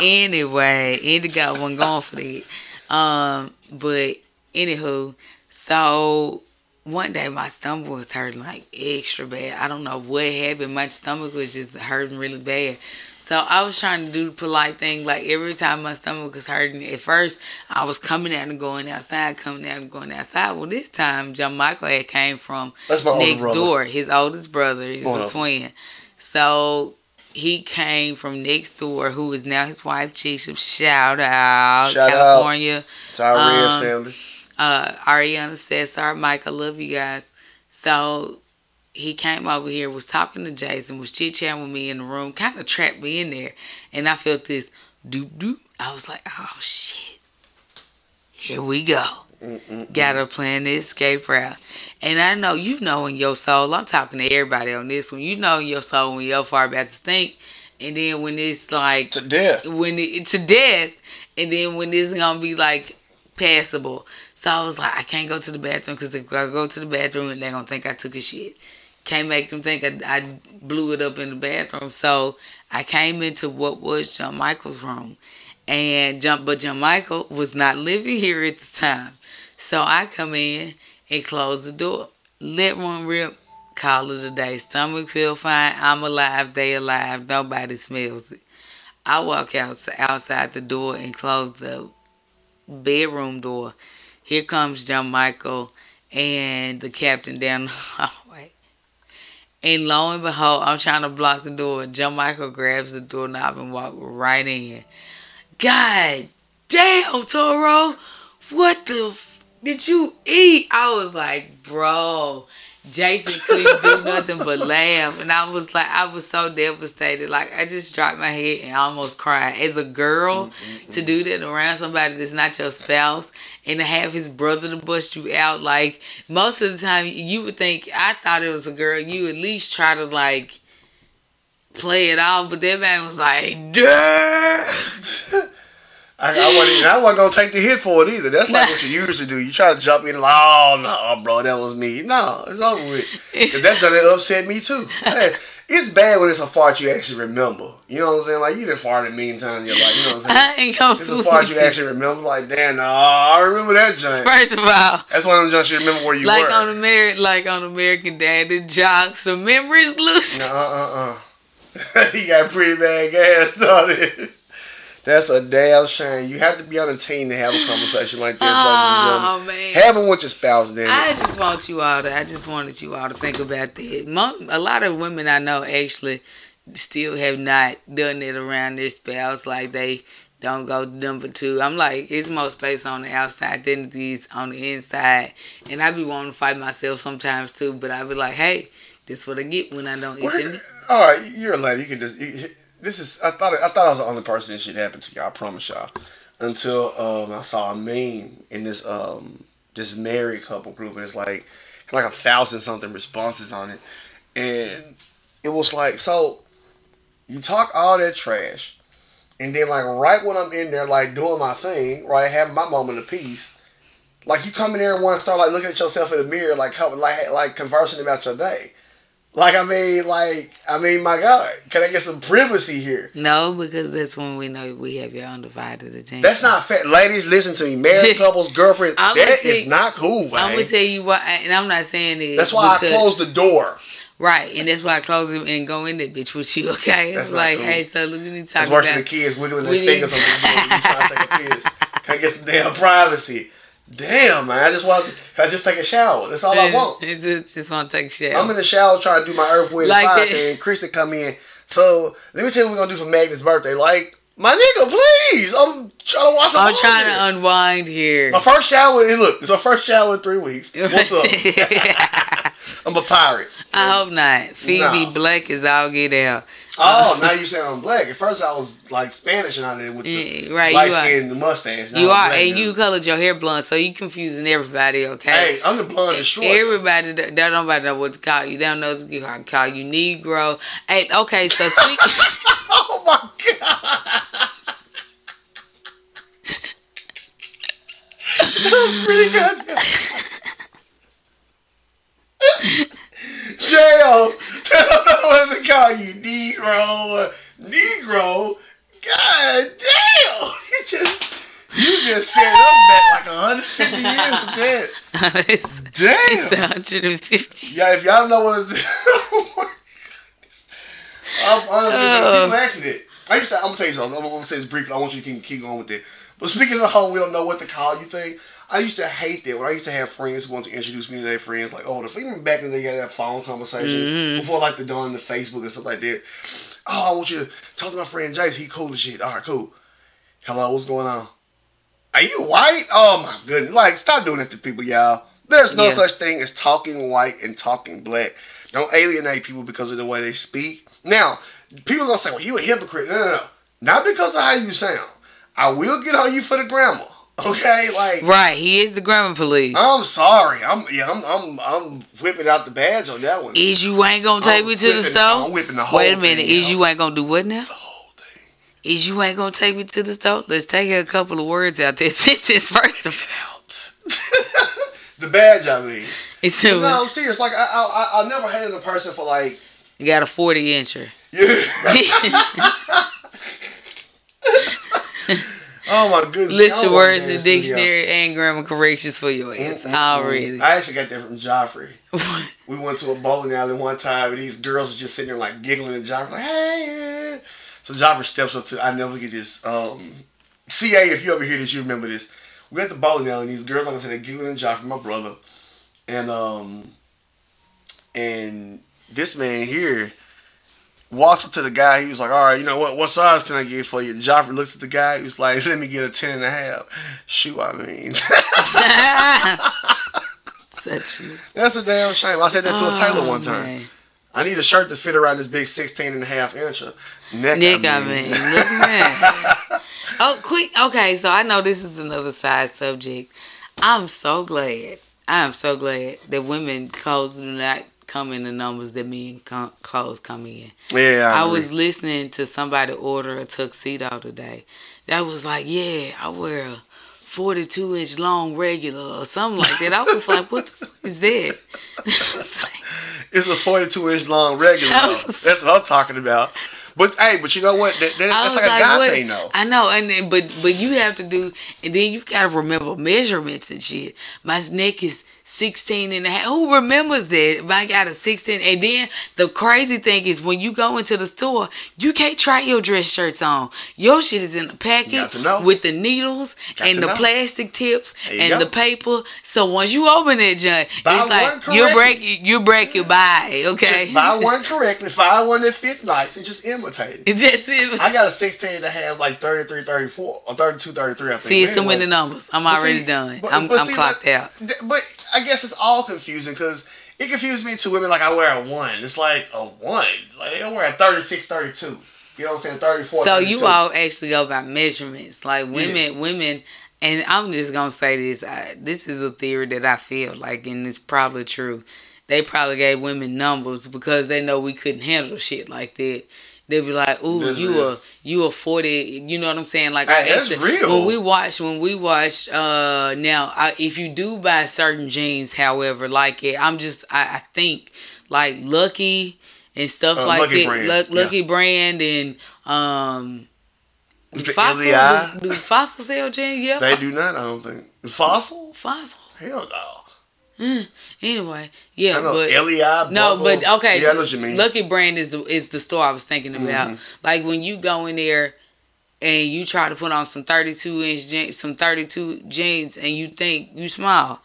Anyway, Indigo got one going for that. Um, but anywho, so one day my stomach was hurting like extra bad. I don't know what happened. My stomach was just hurting really bad. So I was trying to do the polite thing. Like every time my stomach was hurting, at first I was coming out and going outside, coming out and going outside. Well, this time John Michael had came from That's my older next door. His oldest brother. He's One a 'em. twin. So he came from next door, who is now his wife, Chisholm. Shout out, Shout out. California. It's our Reds Um, family. Uh, Ariana Cesar, Mike, I love you guys. So he came over here, was talking to Jason, was chit chatting with me in the room, kind of trapped me in there, and I felt this doop doop. I was like, oh shit, here we go. Mm-mm-mm. Gotta plan to escape route. And I know you know in your soul, I'm talking to everybody on this one, you know in your soul when you're far about to stink. And then when it's like to death. when it to death, and then when it's gonna be like passable. So I was like, I can't go to the bathroom because if I go to the bathroom, they're gonna think I took a shit. Can't make them think I, I blew it up in the bathroom. So I came into what was John Michael's room, and John, but John Michael was not living here at the time. So I come in and close the door, let one rip, call it a day. Stomach feel fine. I'm alive. They alive. Nobody smells it. I walk out outside the door and close the bedroom door. Here comes John Michael and the captain down the *laughs* hallway. And lo and behold, I'm trying to block the door. John Michael grabs the doorknob and walks right in. God damn, Toro, what the f- did you eat? I was like, bro, Jason couldn't do nothing but laugh. And I was like, I was so devastated. Like, I just dropped my head and almost cried. As a girl, mm, mm, to mm. do that around somebody that's not your spouse and to have his brother to bust you out, like, most of the time, you would think, I thought it was a girl, you at least try to, like, play it off. But that man was like, duh. *laughs* I, I, wasn't, I wasn't gonna take the hit for it either. That's like what *laughs* you usually do. You try to jump in, like, oh no, bro, that was me. No, it's over with. *laughs* Cause that gonna upset me too. Hey, it's bad when it's a fart you actually remember. You know what I'm saying? Like you done farted a million times in your life. You know what I'm *laughs* saying? I ain't gonna It's a fart you actually remember. Like damn, no, I remember that joint. First of all, That's one of them joints you remember where you like were. on American, like on American Dad, the jocks, the memories loose. No, uh, uh, uh. he got pretty bad gas started. That's a damn shame. You have to be on a team to have a conversation like this, Oh gentlemen. man. Have them with your spouse, then. I just want you all to. I just wanted you all to think about that. A lot of women I know actually still have not done it around their spouse. Like they don't go number two. I'm like, it's more space on the outside than it is on the inside. And I be wanting to fight myself sometimes too. But I be like, hey, this what I get when I don't eat them. all right, you're a lady. You can just. You, this is. I thought. I thought I was the only person this shit happened to. Y'all. I promise y'all. Until um, I saw a meme in this um this married couple group, and it's like like a thousand something responses on it, and it was like so. You talk all that trash, and then like right when I'm in there like doing my thing, right, having my moment of peace. Like you come in there and want to start like looking at yourself in the mirror, like like like conversing about your day. Like I mean, like I mean, my God, can I get some privacy here? No, because that's when we know we have your undivided attention. That's not fair. Ladies, listen to me. Married *laughs* couples, girlfriends, that gonna is not cool, man. I'm gonna tell you what, and I'm not saying it. That's why because- I closed the door. Right, and that's why I close it and go in that bitch with you. Okay, That's it's like, cool. hey, so look, we need to talk It's worse than about. the kids wiggling their fingers on the *laughs* door. Trying to take a piss. Can I get some damn privacy? Damn, man. I just want. Can I just take a shower? That's all I want. It's just, just want to take a shower. I'm in the shower trying to do my Earth, Wind, Like and Fire that. thing. Krista come in. So let me tell you what we're gonna do for Magnus's birthday. Like, my nigga, please. I'm trying to wash my I'm trying here. to unwind here. My first shower. Look, it's my first shower in three weeks. *laughs* What's up? *laughs* I'm a pirate. I hope not. Phoebe No. Black is all get out. Oh, uh, now you say I'm black. At first I was like Spanish and I did with the Yeah, right, light skin and the mustache. Now You are, and now. you colored your hair blonde, so you confusing everybody. Okay. Hey, I'm the blonde and short. Everybody, that that nobody know what to call you. They don't know what to call you Negro. Hey, okay, so speak. *laughs* oh my god. *laughs* That's pretty good. *laughs* Jail. Don't know what to call you, Negro. Negro. God damn. *laughs* You just you just set us back like 150 years of that. it's, *laughs* Damn. it's 150. Yeah, if y'all know what it's *laughs* oh I'm honestly, Oh. people ask me that. I used to, I'm gonna tell you something. I'm gonna say this briefly. I want you to keep, keep going with it. But speaking of the whole we don't know what to call you thing, I used to hate that when I used to have friends who wanted to introduce me to their friends. Like, oh, the even back in the day, had that phone conversation Mhm. before like the dawn of the Facebook and stuff like that. Oh, I want you to talk to my friend Jace. He cool as shit. All right, cool. Hello, what's going on? Are you white? Oh my goodness! Like, stop doing that to people, y'all. There's no Yeah. such thing as talking white and talking black. Don't alienate people because of the way they speak. Now, people are gonna say, "Well, you a hypocrite." No, no, no. Not because of how you sound. I will get on you for the grammar. Okay, like Right, he is the grammar police. I'm sorry. I'm yeah. I'm I'm I'm whipping out the badge on that one. Is you ain't gonna take I'm me to the store? I'm whipping the whole Wait a minute. thing Is out. you ain't gonna do what now? the whole thing. Is you ain't gonna take me to the store? Let's take a couple of words out that *laughs* sentence first of all. Out. *laughs* the badge, I mean. It's No, I'm serious. Like I I I, never hated a person for like You got a 40 incher. yeah. *laughs* oh my goodness. List the words in the studio. dictionary and grammar corrections for your ass Mm-mm-mm. already. I actually got that from Joffrey. *laughs* We went to a bowling alley one time, and these girls were just sitting there like giggling, and Joffrey like, "Hey!" So Joffrey steps up to. I never get this. Um, CA, if you ever hear this, you remember this. We at the bowling alley, and these girls, like I said, they're giggling and Joffrey, my brother, and um, and this man here walks up to the guy. He was like, "All right, you know what? What size can I get for you?" And Joffrey looks at the guy. He was like, "Let me get a ten and a half." Shoot, I mean. *laughs* That's a damn shame. I said that to a tailor Oh, one time. man. I need a shirt to fit around this big 16 and a half inch neck. Nick, I mean, look at that. *laughs* Oh, quick. Okay, so I know this is another side subject. I'm so glad. I am so glad that women clothes do not come in the numbers that men co- clothes come in. yeah, I, I was listening to somebody order a tuxedo today. That was like, yeah, I wear a 42 inch long regular or something like that. I was like, what the fuck is that? *laughs* It's like, It's a 42 inch long regular. *laughs* Was- That's what I'm talking about. But hey, but you know what? That, that- that's was like a guy what- thing, though. I know, and then, but but you have to do, and then you gotta remember measurements and shit. My neck is 16 and a half. Who remembers that? If I got a 16, and then the crazy thing is when you go into the store, you can't try your dress shirts on. Your shit is in the packet Got to know. with the needles Got and the know. plastic tips and go. the paper. So once you open that junk, Buy it's like you break you break your body. Okay, Just buy *laughs* one correctly, find one that fits nice, and just imitate it. It just is. I got a 16 and a half, like 33, 34, or 32, 33, I think. See, it's too many numbers. I'm already see- done. but- I'm, but I'm see, clocked out. But I guess it's all confusing because it confused me to women like I wear a one. It's like a one. Like I wear a 36, 32. You know what I'm saying? 34. So 32. you all actually go by measurements, like women, women, and I'm just gonna say this. I, this is a theory that I feel like, and it's probably true. They probably gave women numbers because they know we couldn't handle shit like that. They'd be like, "Ooh, That's you real. a you a 40, You know what I'm saying? Like I that's actually, real. when we watch, when we watch, uh, now I, if you do buy certain jeans, however, like it, I'm just, I, I think like Lucky and stuff Uh, like Lucky that, Brand, Luck- yeah. Lucky Brand and um. Fossil, do, do Fossil sell jeans? Yeah. They do not, I don't think. Fossil? Fossil. Hell no. Anyway, yeah, but LEI. no, but okay. Yeah, I know what you mean. Lucky Brand is the, is the store I was thinking about. Mm-hmm. Like when you go in there and you try to put on some 32 inch jeans, some 32 jeans, and you think you smile,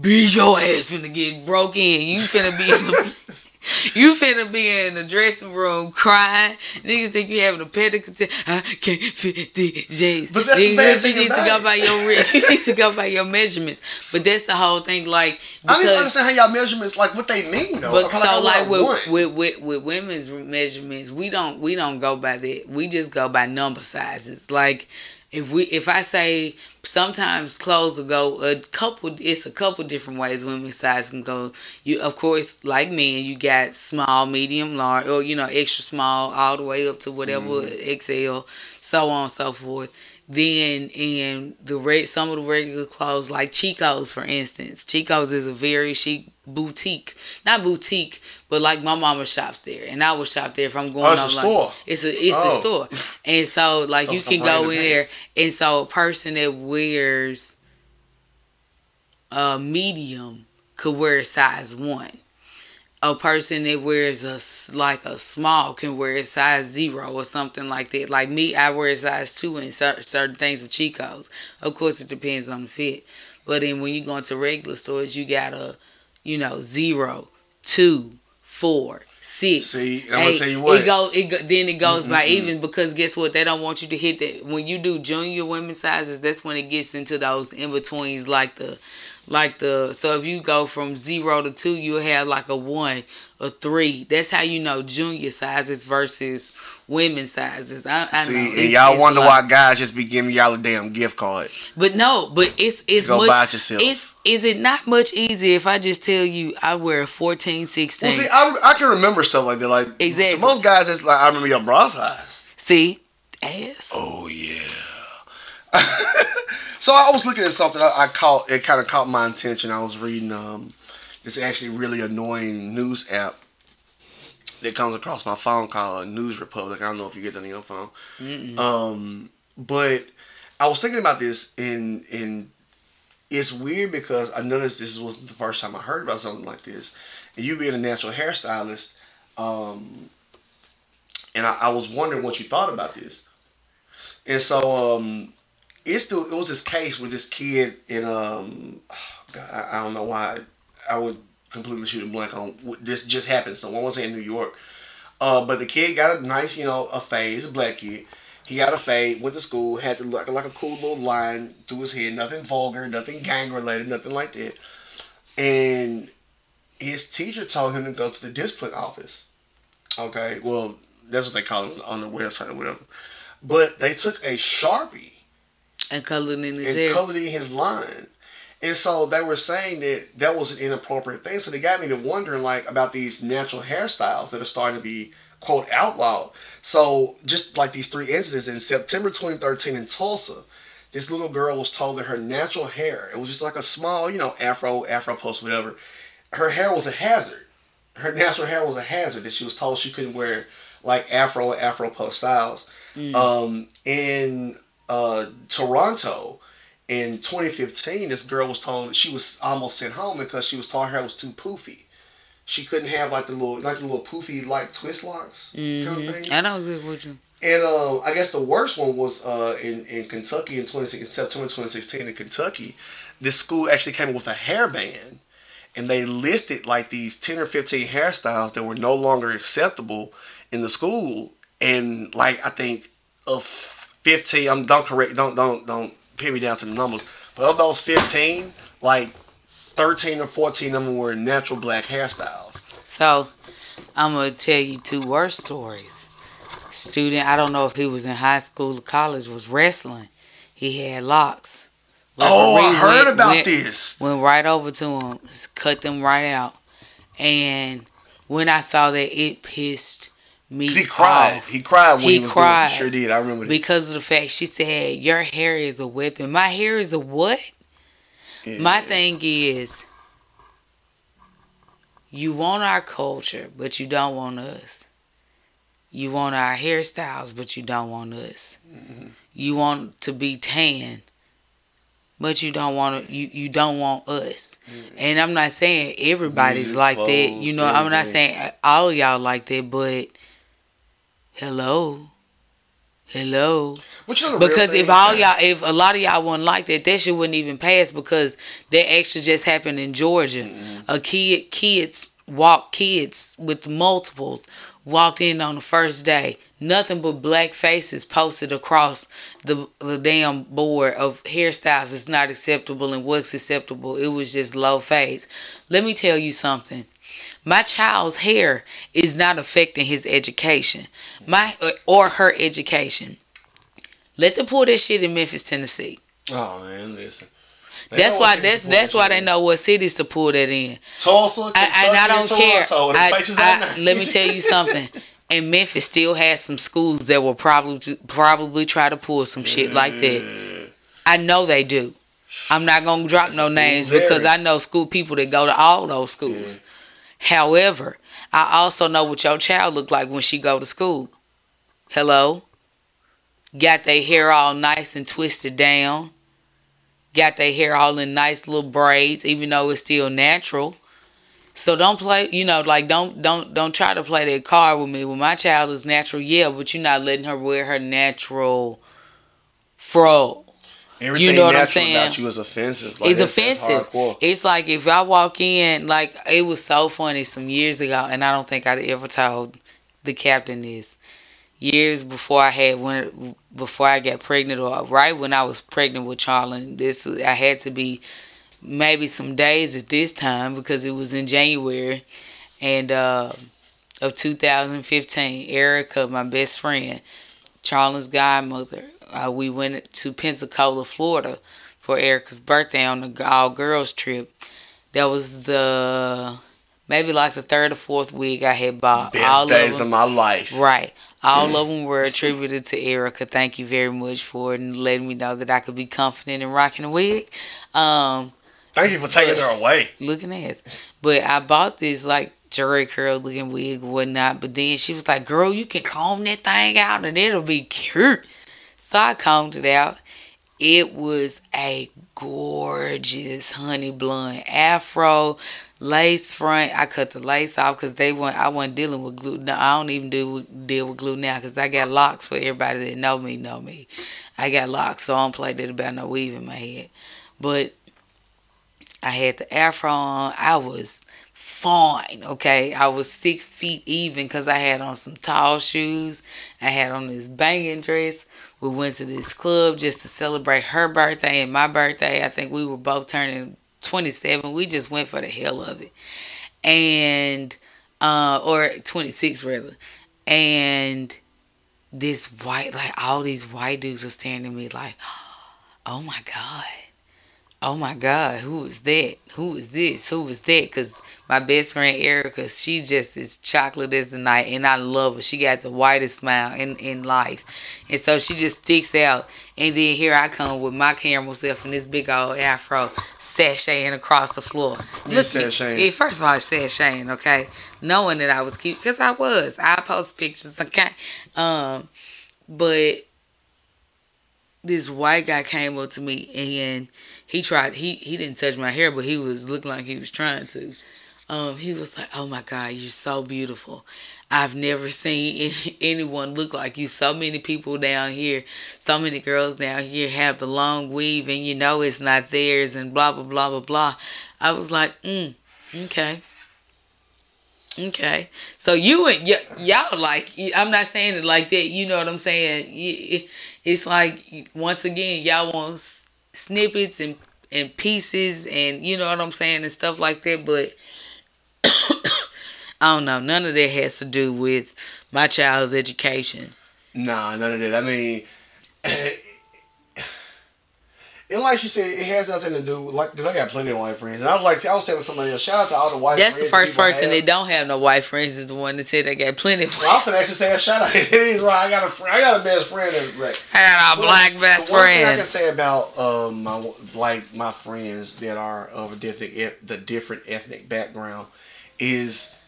be your ass finna get broke in. You finna be in the. *laughs* You finna be in the dressing room crying. Niggas think you having a panic attack. I can't fit the jeans. But that's the Nigga, you need to go by your *laughs* you need to go by your measurements. But that's the whole thing. Like I don't even understand how y'all measurements, like what they mean though. but so I like with, with with with women's measurements, we don't we don't go by that. We just go by number sizes. Like if we if I say sometimes clothes will go a couple it's a couple different ways women's size can go. You of course like men you got small, medium, large or you know extra small all the way up to whatever Mm-hmm. XL, so on and so forth. Then in the red, some of the regular clothes like Chico's, for instance, Chico's is a very chic boutique, not boutique, but like my mama shops there, and I would shop there if I'm going Oh, it's on a like store. it's a it's Oh. a store, and so like you can go in the there, and so a person that wears a medium could wear a size one. A person that wears a like a small can wear a size zero or something like that. Like me, I wear a size two in certain things of Chico's. Of course, it depends on the fit. But then when you go into regular stores, you got a, you know, zero, two, four, six. See, I'm gonna tell you what. It goes. It go, then it goes by Mm-mm-mm. even because guess what? They don't want you to hit that. When you do junior women's sizes, that's when it gets into those in betweens, like the, like the so if you go from zero to two, you'll have like a one, a three. That's how you know junior sizes versus women sizes. I, I See, know. and y'all wonder like- why guys just be giving y'all a damn gift card. But no, but it's it's Go much. buy it yourself. It's is it not much easier if I just tell you I wear a 14, 16? Well, see, I, I can remember stuff like that. Like Exactly. most guys, it's like I remember your bra size. See, ass. Oh yeah. *laughs* so I was looking at something. I, I caught it. Kind of caught my attention. I was reading um, this actually really annoying news app that comes across my phone called News Republic. I don't know if you get that on your phone. Mm-mm. Um, but I was thinking about this, in and it's weird because I noticed this wasn't the first time I heard about something like this. And you being a natural hairstylist, um, and I, I was wondering what you thought about this. And so um, it's still it was this case with this kid in um, *sighs* God, I, I don't know why I would completely shoot a blank on this just happened. So I say in New York. Uh, but the kid got a nice, you know, a. He's a black kid. He got a fade, went to school, had to like, like a cool little line through his head, nothing vulgar, nothing gang related, nothing like that. And his teacher told him to go to the discipline office. Okay, well, that's what they call it on the website or whatever. But they took a sharpie And colored in his and hair. colored in his line. And so they were saying that that was an inappropriate thing. So they got me to wondering like about these natural hairstyles that are starting to be quote outlawed. So just like these three instances in September 2013 in Tulsa, this little girl was told that her natural hair, it was just like a small, you know, afro, afro post, whatever. Her hair was a hazard. Her natural hair was a hazard that she was told she couldn't wear like afro and afro post styles. Mm. Um, in uh, Toronto in 2015, this girl was told that she was almost sent home because she was told her hair was too poofy. She couldn't have like the little, like the little poofy like twist locks kind of thing. I don't agree with you. And uh, I guess the worst one was uh, in in Kentucky in 26 in September 2016 in Kentucky. This school actually came up with a hair ban, and they listed like these 10 or 15 hairstyles that were no longer acceptable in the school. And like I think of 15, I'm don't correct, don't don't don't pin me down to the numbers, but of those 15, like 13 or 14 of them were natural black hairstyles. So, I'm gonna tell you two worse stories. Student, I don't know if he was in high school or college, was wrestling. He had locks. Oh, I heard went- about went- this. Went right over to him, cut them right out. And when I saw that, it pissed me He cried. off He cried when He he, was cried. Sure did. I remember that. because of the fact she said your hair is a weapon. My hair is a what? Yeah. My thing is, you want our culture, but you don't want us. You want our hairstyles, but you don't want us. Mhm. You want to be tan, but you don't want to, you, you don't want us. And I'm not saying everybody's Music, like that. You know, I'm not saying all y'all like that, but hello. Hello. But you know the real Because if all y'all, if a lot of y'all wouldn't like that, that shit wouldn't even pass because that actually just happened in Georgia. Mhm. A kid, kids walk kids with multiples walked in on the first day. Nothing but black faces posted across the the damn board of hairstyles is not acceptable and what's acceptable. It was just low face. Let me tell you something. My child's hair is not affecting his education, my or her education. Let them pull that shit in Memphis, Tennessee. Oh man, listen. They That's why that's that's why they know what cities to pull that in. Tulsa, I, and I don't care. Toronto, I, I- let me tell you *laughs* something. And Memphis still has some schools that will probably probably try to pull some shit like that. I know they do. I'm not gonna drop That's no names because. I know school people that go to all those schools. However, I also know what your child look like when she go to school. Hello? Got their hair all nice and twisted down. Got their hair all in nice little braids, even though it's still natural. So don't play, you know, like don't don't don't try to play that card with me. When my child is natural, yeah, but you're not letting her wear her natural fro. Everything You know what I'm natural saying? About you is offensive. Like, it's that's- offensive. It's like if I walk in, like it was so funny some years ago, and I don't think I ever told the captain this. Years before I had when before I got pregnant, or right when I was pregnant with Charlene, this I had to be maybe some days at this time because it was in January and uh, of 2015. Erica, my best friend, Charlene's godmother, uh, we went to Pensacola, Florida for Erica's birthday on the all girls trip. That was the maybe like the third or fourth week I had bought. Best all days of, of my life. Right. All of them were attributed to Erica. Thank you very much for letting me know that I could be confident in rocking a wig. Um, Thank you for taking her away. looking ass. But I bought this like Jheri curl looking wig whatnot. But then she was like, "Girl, you can comb that thing out and it'll be cute." So I combed it out. It was a gorgeous honey blonde afro lace front. I cut the lace off because they want. I wasn't dealing with glue. No, I don't even do deal with glue now because I got locks. For everybody that know me, know me. I got locks, so I don't play that about no weave in my head. But I had the afro on. I was fine, okay? I was six feet even because I had on some tall shoes. I had on this banging dress. We went to this club just to celebrate her birthday and my birthday. I think we were both turning 27. We just went for the hell of it. And, uh, or 26 rather. And this white, like all these white dudes were staring at me like, *gasps* oh my God oh my god who is that? Who is this? Who is that? Because my best friend erica she just is chocolate as the night and i love her. She got the whitest smile in, in life. And so she just sticks out. And then here i come with my camera self and this big old afro sashaying across the floor. Yeah, sashaying. first of all it's sashaying okay? Knowing that i was cute because i was. I post pictures okay? Um but this white guy came up to me and he tried he he didn't touch my hair but he was looking like he was trying to. Um he was like oh my god you're so beautiful. I've never seen *laughs* any, anyone look like you. So many people down here so many girls down here have the long weave and you know it's not theirs and blah blah blah blah blah. I was like mm okay. Okay, so you and y- y'all like I'm not saying it like that. You know what I'm saying? It's like once again y'all want snippets and and pieces and you know what I'm saying and stuff like that. But *coughs* I don't know. None of that has to do with my child's education. Nah, none of that. I mean, and like you said, it has nothing to do with, like, because I got plenty of white friends. And I was like, I was telling somebody else, shout out to all the white That's the first person that don't have no white friends is the one that said they got plenty. Of Well, I'm finna actually say a shout out. *laughs* Is right. I got a friend. I got a best friend that's black. I got a Well, black best one thing I can say about um my like my friends that are of a different the different ethnic background is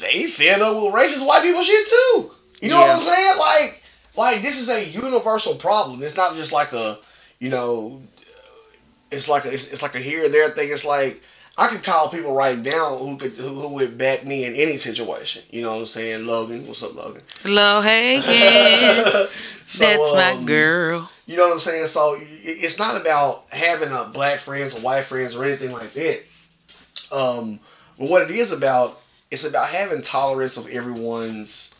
they fed up with racist white people shit too. You know what I'm saying? Like like this is a universal problem. It's not just like a you know it's like a, it's, it's like a here and there thing. It's like I could call people right now who could who, who would back me in any situation. You know what I'm saying? Logan, what's up, Logan? Hello, hey again. *laughs* So, That's my um, girl. You know what I'm saying? So it- it's not about having a black friends or white friends or anything like that. Um, but what it is about, it's about having tolerance of everyone's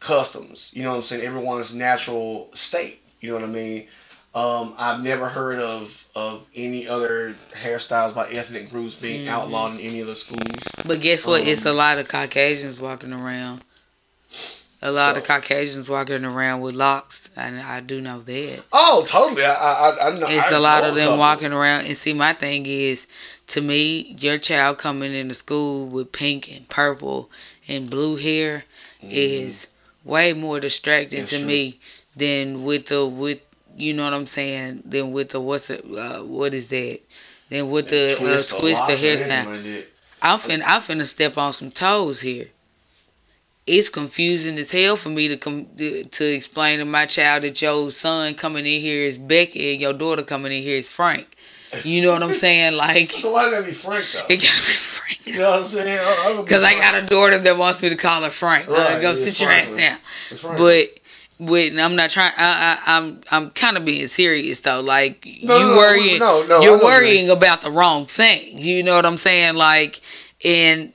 customs. You know what I'm saying? Everyone's natural state. You know what I mean? Um, I've never heard of of any other hairstyles by ethnic groups being Mhm. outlawed in any other schools. But guess what? it's a um, lot of Caucasians walking around. A lot of Caucasians walking around with locks, and I do know that. Oh, totally. I I, I know. It's I a lot of them walking around. And see, my thing is, to me, your child coming into school with pink and purple and blue hair Mhm. is way more distracting That's to true. me than with the with you know what I'm saying. Than with the what's it? Uh, what is that? Than with the uh, Twist or twist the locks or anything hairstyle. I'm finna, I'm finna step on some toes here. It's confusing as hell for me to come to explain to my child that your son coming in here is Becky and your daughter coming in here is Frank. You know what I'm saying? *laughs* Like, So why gotta be Frank though? it gotta be Frank. You know what I'm saying? Because I got a daughter that wants me to call her Frank. Uh, go yeah, sit your ass Frank. down. It's Frank. But with I'm not trying. I, I, I'm I'm kind of being serious though. Like No, you no, worrying, no, no, you're worrying about the wrong thing. You know what I'm saying? Like, and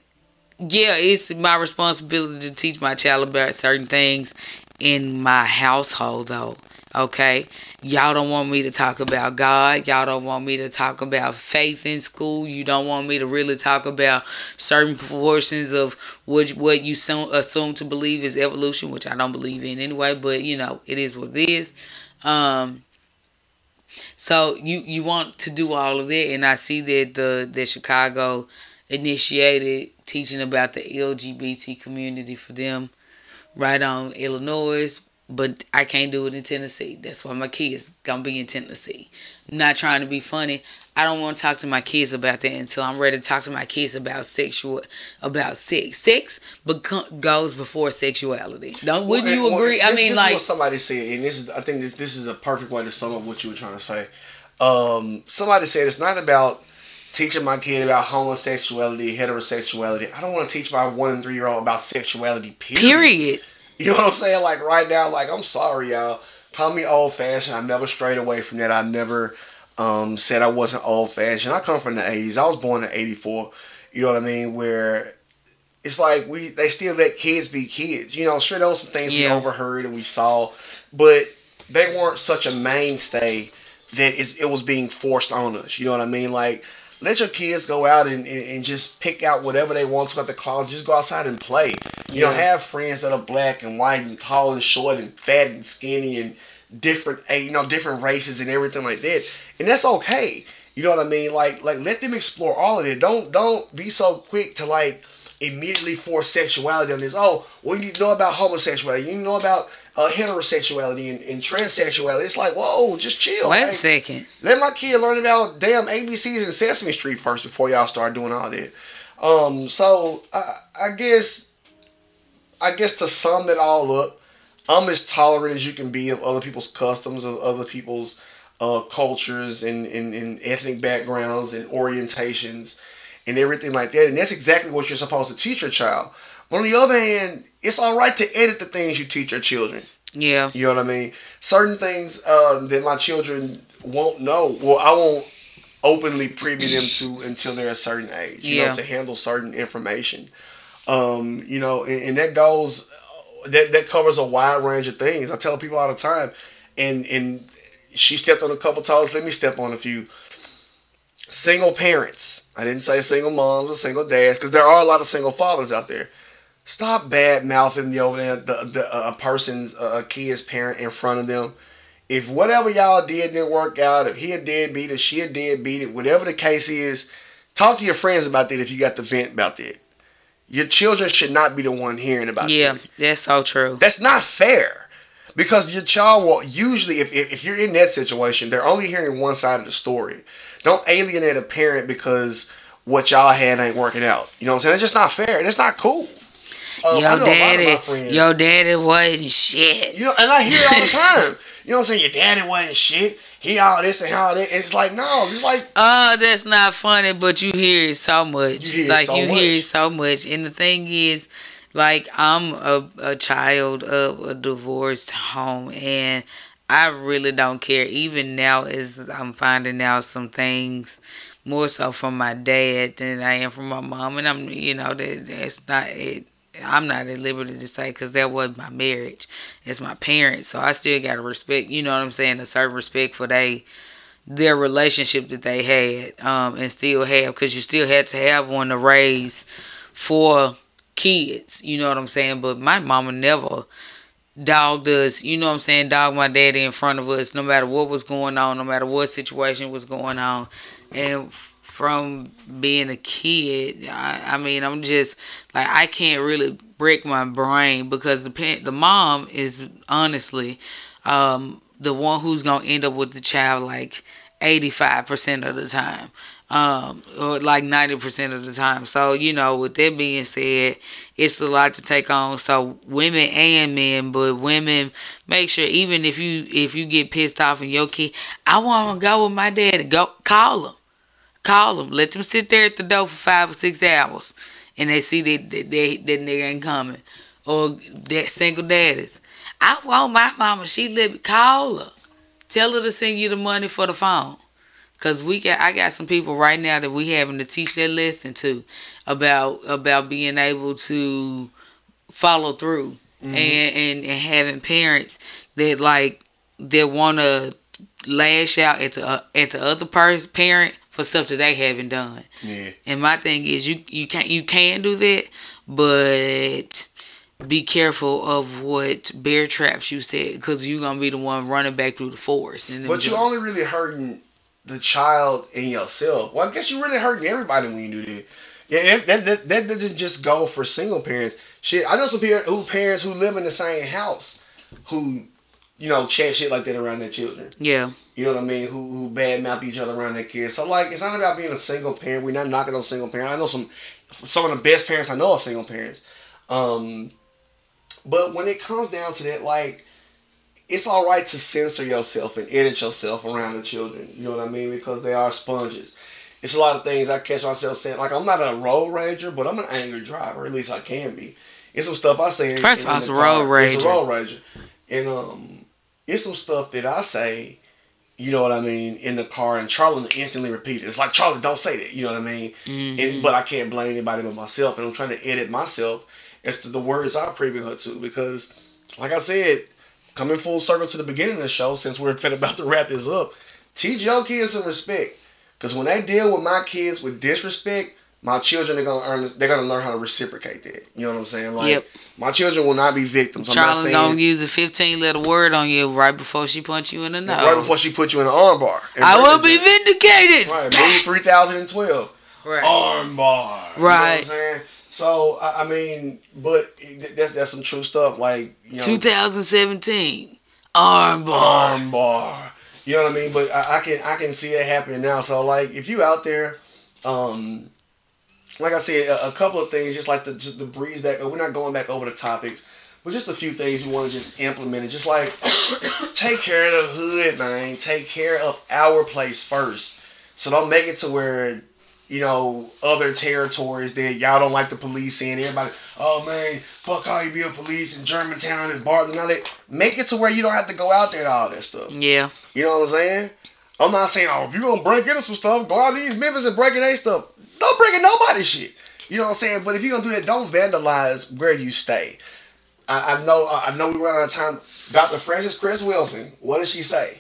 yeah, it's my responsibility to teach my child about certain things in my household though. Okay, y'all don't want me to talk about God. Y'all don't want me to talk about faith in school. You don't want me to really talk about certain portions of what what you assume, to believe is evolution, which I don't believe in anyway. But you know, it is what it is. Um, so you you want to do all of that, and I see that the the Chicago initiated teaching about the LGBT community for them right on Illinois but I can't do it in Tennessee. That's why my kids gonna be in Tennessee. I'm not trying to be funny. I don't want to talk to my kids about that until I'm ready to talk to my kids about sexual, about sex. Sex beco- goes before sexuality. Don't wouldn't well, you well, agree? This, I mean, this like is what somebody said, and this is I think this, this is a perfect way to sum up what you were trying to say. Um, somebody said it's not about teaching my kid about homosexuality, heterosexuality. I don't want to teach my one and three year old about sexuality. Period. Period. You know what I'm saying? Like right now, like I'm sorry, y'all. Call me old fashioned. I never strayed away from that. I never um, said I wasn't old fashioned. I come from the 80s. I was born in 84. You know what I mean? Where it's like we they still let kids be kids. You know, sure there was some things yeah. we overheard and we saw, but they weren't such a mainstay that it was being forced on us. You know what I mean? Like let your kids go out and, and, and just pick out whatever they want to at the closet. Just go outside and play. You yeah. know, have friends that are black and white and tall and short and fat and skinny and different, eh, you know, different races and everything like that. And that's okay. You know what I mean? Like, like let them explore all of it. Don't don't be so quick to like immediately force sexuality on this. Oh, well, you need to know about homosexuality. You need to know about uh, heterosexuality and, and, transsexuality. It's like, whoa, just chill. Wait a second. Let my kid learn about damn ABCs and Sesame Street first before y'all start doing all that. Um, so I, I guess, I guess to sum it all up, I'm as tolerant as you can be of other people's customs, of other people's uh, cultures and, and, and ethnic backgrounds and orientations and everything like that. And that's exactly what you're supposed to teach your child. But on the other hand, it's all right to edit the things you teach your children. Yeah. You know what I mean? Certain things uh, that my children won't know. Well, I won't openly preview them to until they're a certain age. You yeah. know, to handle certain information. Um, you know, and, and that goes that that covers a wide range of things. I tell people all the time, and and she stepped on a couple toes. Let me step on a few. Single parents. I didn't say single moms or single dads because there are a lot of single fathers out there. Stop bad mouthing the the, the a person's uh, kid's parent in front of them. If whatever y'all did didn't work out, if he did beat it, she did beat it, whatever the case is, talk to your friends about that if you got the vent about that. Your children should not be the one hearing about yeah, that. Yeah, that's so true. That's not fair. Because your child will usually, if, if, if you're in that situation, they're only hearing one side of the story. Don't alienate a parent because what y'all had ain't working out. You know what I'm saying? It's just not fair. and It's not cool. Um, yo, daddy, yo, daddy wasn't shit. You know, and I hear it all the *laughs* time. you know what I'm saying? Your daddy wasn't shit. He all this and all that. It's like no, it's like. Oh, that's not funny, but you hear it so much. You like so you much. hear it so much, and the thing is, like I'm a a child of a divorced home, and I really don't care. Even now, as I'm finding out some things more so from my dad than I am from my mom, and I'm you know that that's not it I'm not at liberty to say because that was my marriage. It's my parents, so I still gotta respect. You know what I'm saying? A certain respect for they their relationship that they had um, and still have because you still had to have one to raise four kids. You know what I'm saying? But my mama never dogged us. You know what I'm saying? Dogged my daddy in front of us, no matter what was going on, no matter what situation was going on, and from being a kid. I, I mean, I'm just like I can't really break my brain because the the mom is honestly um, the one who's gonna end up with the child like 85% of the time. Um, or like 90% of the time. So, you know, with that being said, it's a lot to take on. So women and men, but women make sure even if you if you get pissed off and your kid, I want to go with my daddy, go call him. Call them. Let them sit there at the door for five or six hours, and they see that that, they, that nigga ain't coming, or that single daddies. I want my mama. She live. Call her. Tell her to send you the money for the phone. Cause we got, I got some people right now that we having to teach that lesson to, about about being able to follow through mm-hmm. and, and and having parents that like that want to lash out at the uh, at the other person parent for stuff that they haven't done. Yeah. And my thing is, you you can you can do that, but be careful of what bear traps you set because you're gonna be the one running back through the forest. And But you're only really hurting the child and yourself. Well, I guess you're really hurting everybody when you do that. Yeah, that, that, that, that doesn't just go for single parents. Shit, I know some people who parents who live in the same house who, you know, chat shit like that around their children. yeah, You know what I mean? Who who badmouth each other around their kids. So like, it's not about being a single parent. We're not knocking on single parents. I know some some of the best parents I know are single parents. Um, but when it comes down to that, like, it's all right to censor yourself and edit yourself around the children. You know what I mean? Because they are sponges. It's a lot of things I catch myself saying. Like, I'm not a road rager, but I'm an angry driver. At least I can be. It's some stuff I say. First of all, it's a road It's a road rager, and um, it's some stuff that I say you know what I mean, in the car, and Charlie instantly repeated. It's like Charlie, don't say that. You know what I mean? Mhm. And, but I can't blame anybody but myself, and I'm trying to edit myself as to the words I preview her to because, like I said, coming full circle to the beginning of the show, since we're about to wrap this up, teach your kids some respect. Because when they deal with my kids with disrespect, my children are gonna earn. They're gonna learn how to reciprocate that. You know what I'm saying? Like Yep. my children will not be victims. I'm not Charlie's saying gonna use a 15 letter word on you right before she punch you in the nose. right before she put you in an armbar. I will be joint. vindicated. Right, movie 3012. Right. Arm bar. You know what Right. I'm saying? So, I, I mean, but that's that's some true stuff. Like, you know, 2017. Armbar. arm bar. You know what I mean? But I, I can I can see it happening now. So, like, if you out there, um, like I said, a, a couple of things, just like the, just to breeze back. We're not going back over the topics, but just a few things you want to just implement. It just like *coughs* take care of the hood, man. Take care of our place first. So don't make it to where you know other territories that y'all don't like the police in. Everybody, oh man, fuck how you be a police in Germantown and Bartlett. Now that make it to where you don't have to go out there and all that stuff. Yeah. You know what I'm saying? I'm not saying, oh, if you're gonna break into some stuff, go out to these Memphis and break in their stuff. Don't break in nobody's shit. You know what I'm saying? But if you're gonna do that, don't vandalize where you stay. I, I know I know we run out of time. Dr. Frances Cress Welsing, what does she say?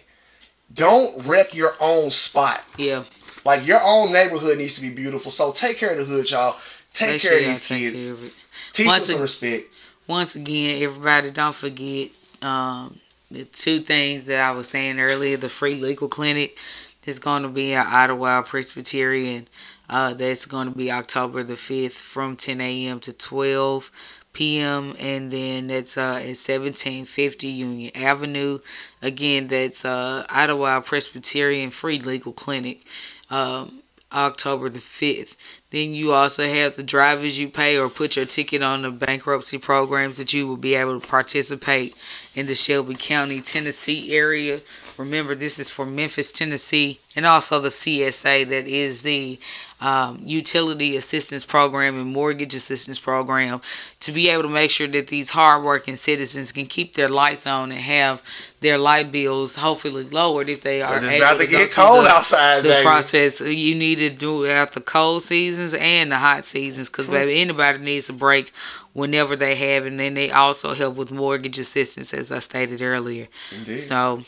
Don't wreck your own spot. Yeah. Like your own neighborhood needs to be beautiful. So take care of the hood, y'all. Take Make care sure of these kids. of. Teach Once them some ag- respect. Once again, everybody, don't forget um, the two things that I was saying earlier. The free legal clinic is going to be at Idlewild Presbyterian. Uh, that's going to be October the 5th from 10 a.m. to 12 p.m. And then that's uh, at 1750 Union Avenue. Again, that's uh, Idlewild Presbyterian Free Legal Clinic. Um, October the 5th. Then you also have the drivers you pay or put your ticket on the bankruptcy programs that you will be able to participate in the Shelby County, Tennessee area. Remember, this is for Memphis, Tennessee, and also the CSA, that is the um, Utility Assistance Program and Mortgage Assistance Program, to be able to make sure that these hardworking citizens can keep their lights on and have their light bills hopefully lowered if they are. it's able about to to get cold the- outside, the baby. process you need to do out the cold seasons and the hot seasons because True. baby anybody needs a break whenever they have and then they also help with mortgage assistance as i stated earlier Indeed. so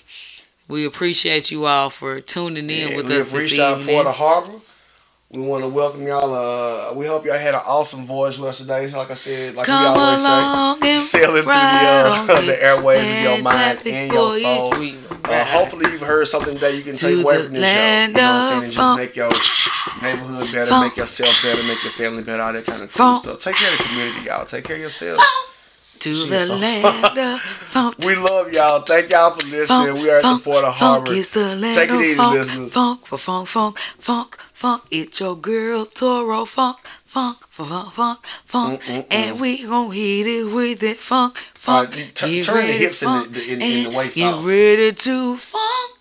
we appreciate you all for tuning in Yeah, with us this reached out Port Harbor. We want to welcome y'all. Uh, we hope y'all had an awesome voyage with us today. Like I said, like come we always say, sailing through the, uh, *laughs* the airways of your mind and your soul. Uh, hopefully, you've heard something that you can take away from this show. You know what I'm saying? And just make your neighborhood better, make yourself better, make your family better, all that kind of cool stuff. Take care of the community, y'all. Take care of yourself. To Jeez, the *laughs* land of funk We love y'all. Thank y'all for listening. Funk, we are at the Port of funk Harbor. is the land Take it easy, funk, listeners. funk, for funk, funk, funk, funk. It's your girl Toro funk, funk, for funk, funk, funk, Mm-mm-mm. and we gon' hit it with that funk, funk. right, you tu- Get turn the hips to in the- in- in the waist Get off. ready to funk.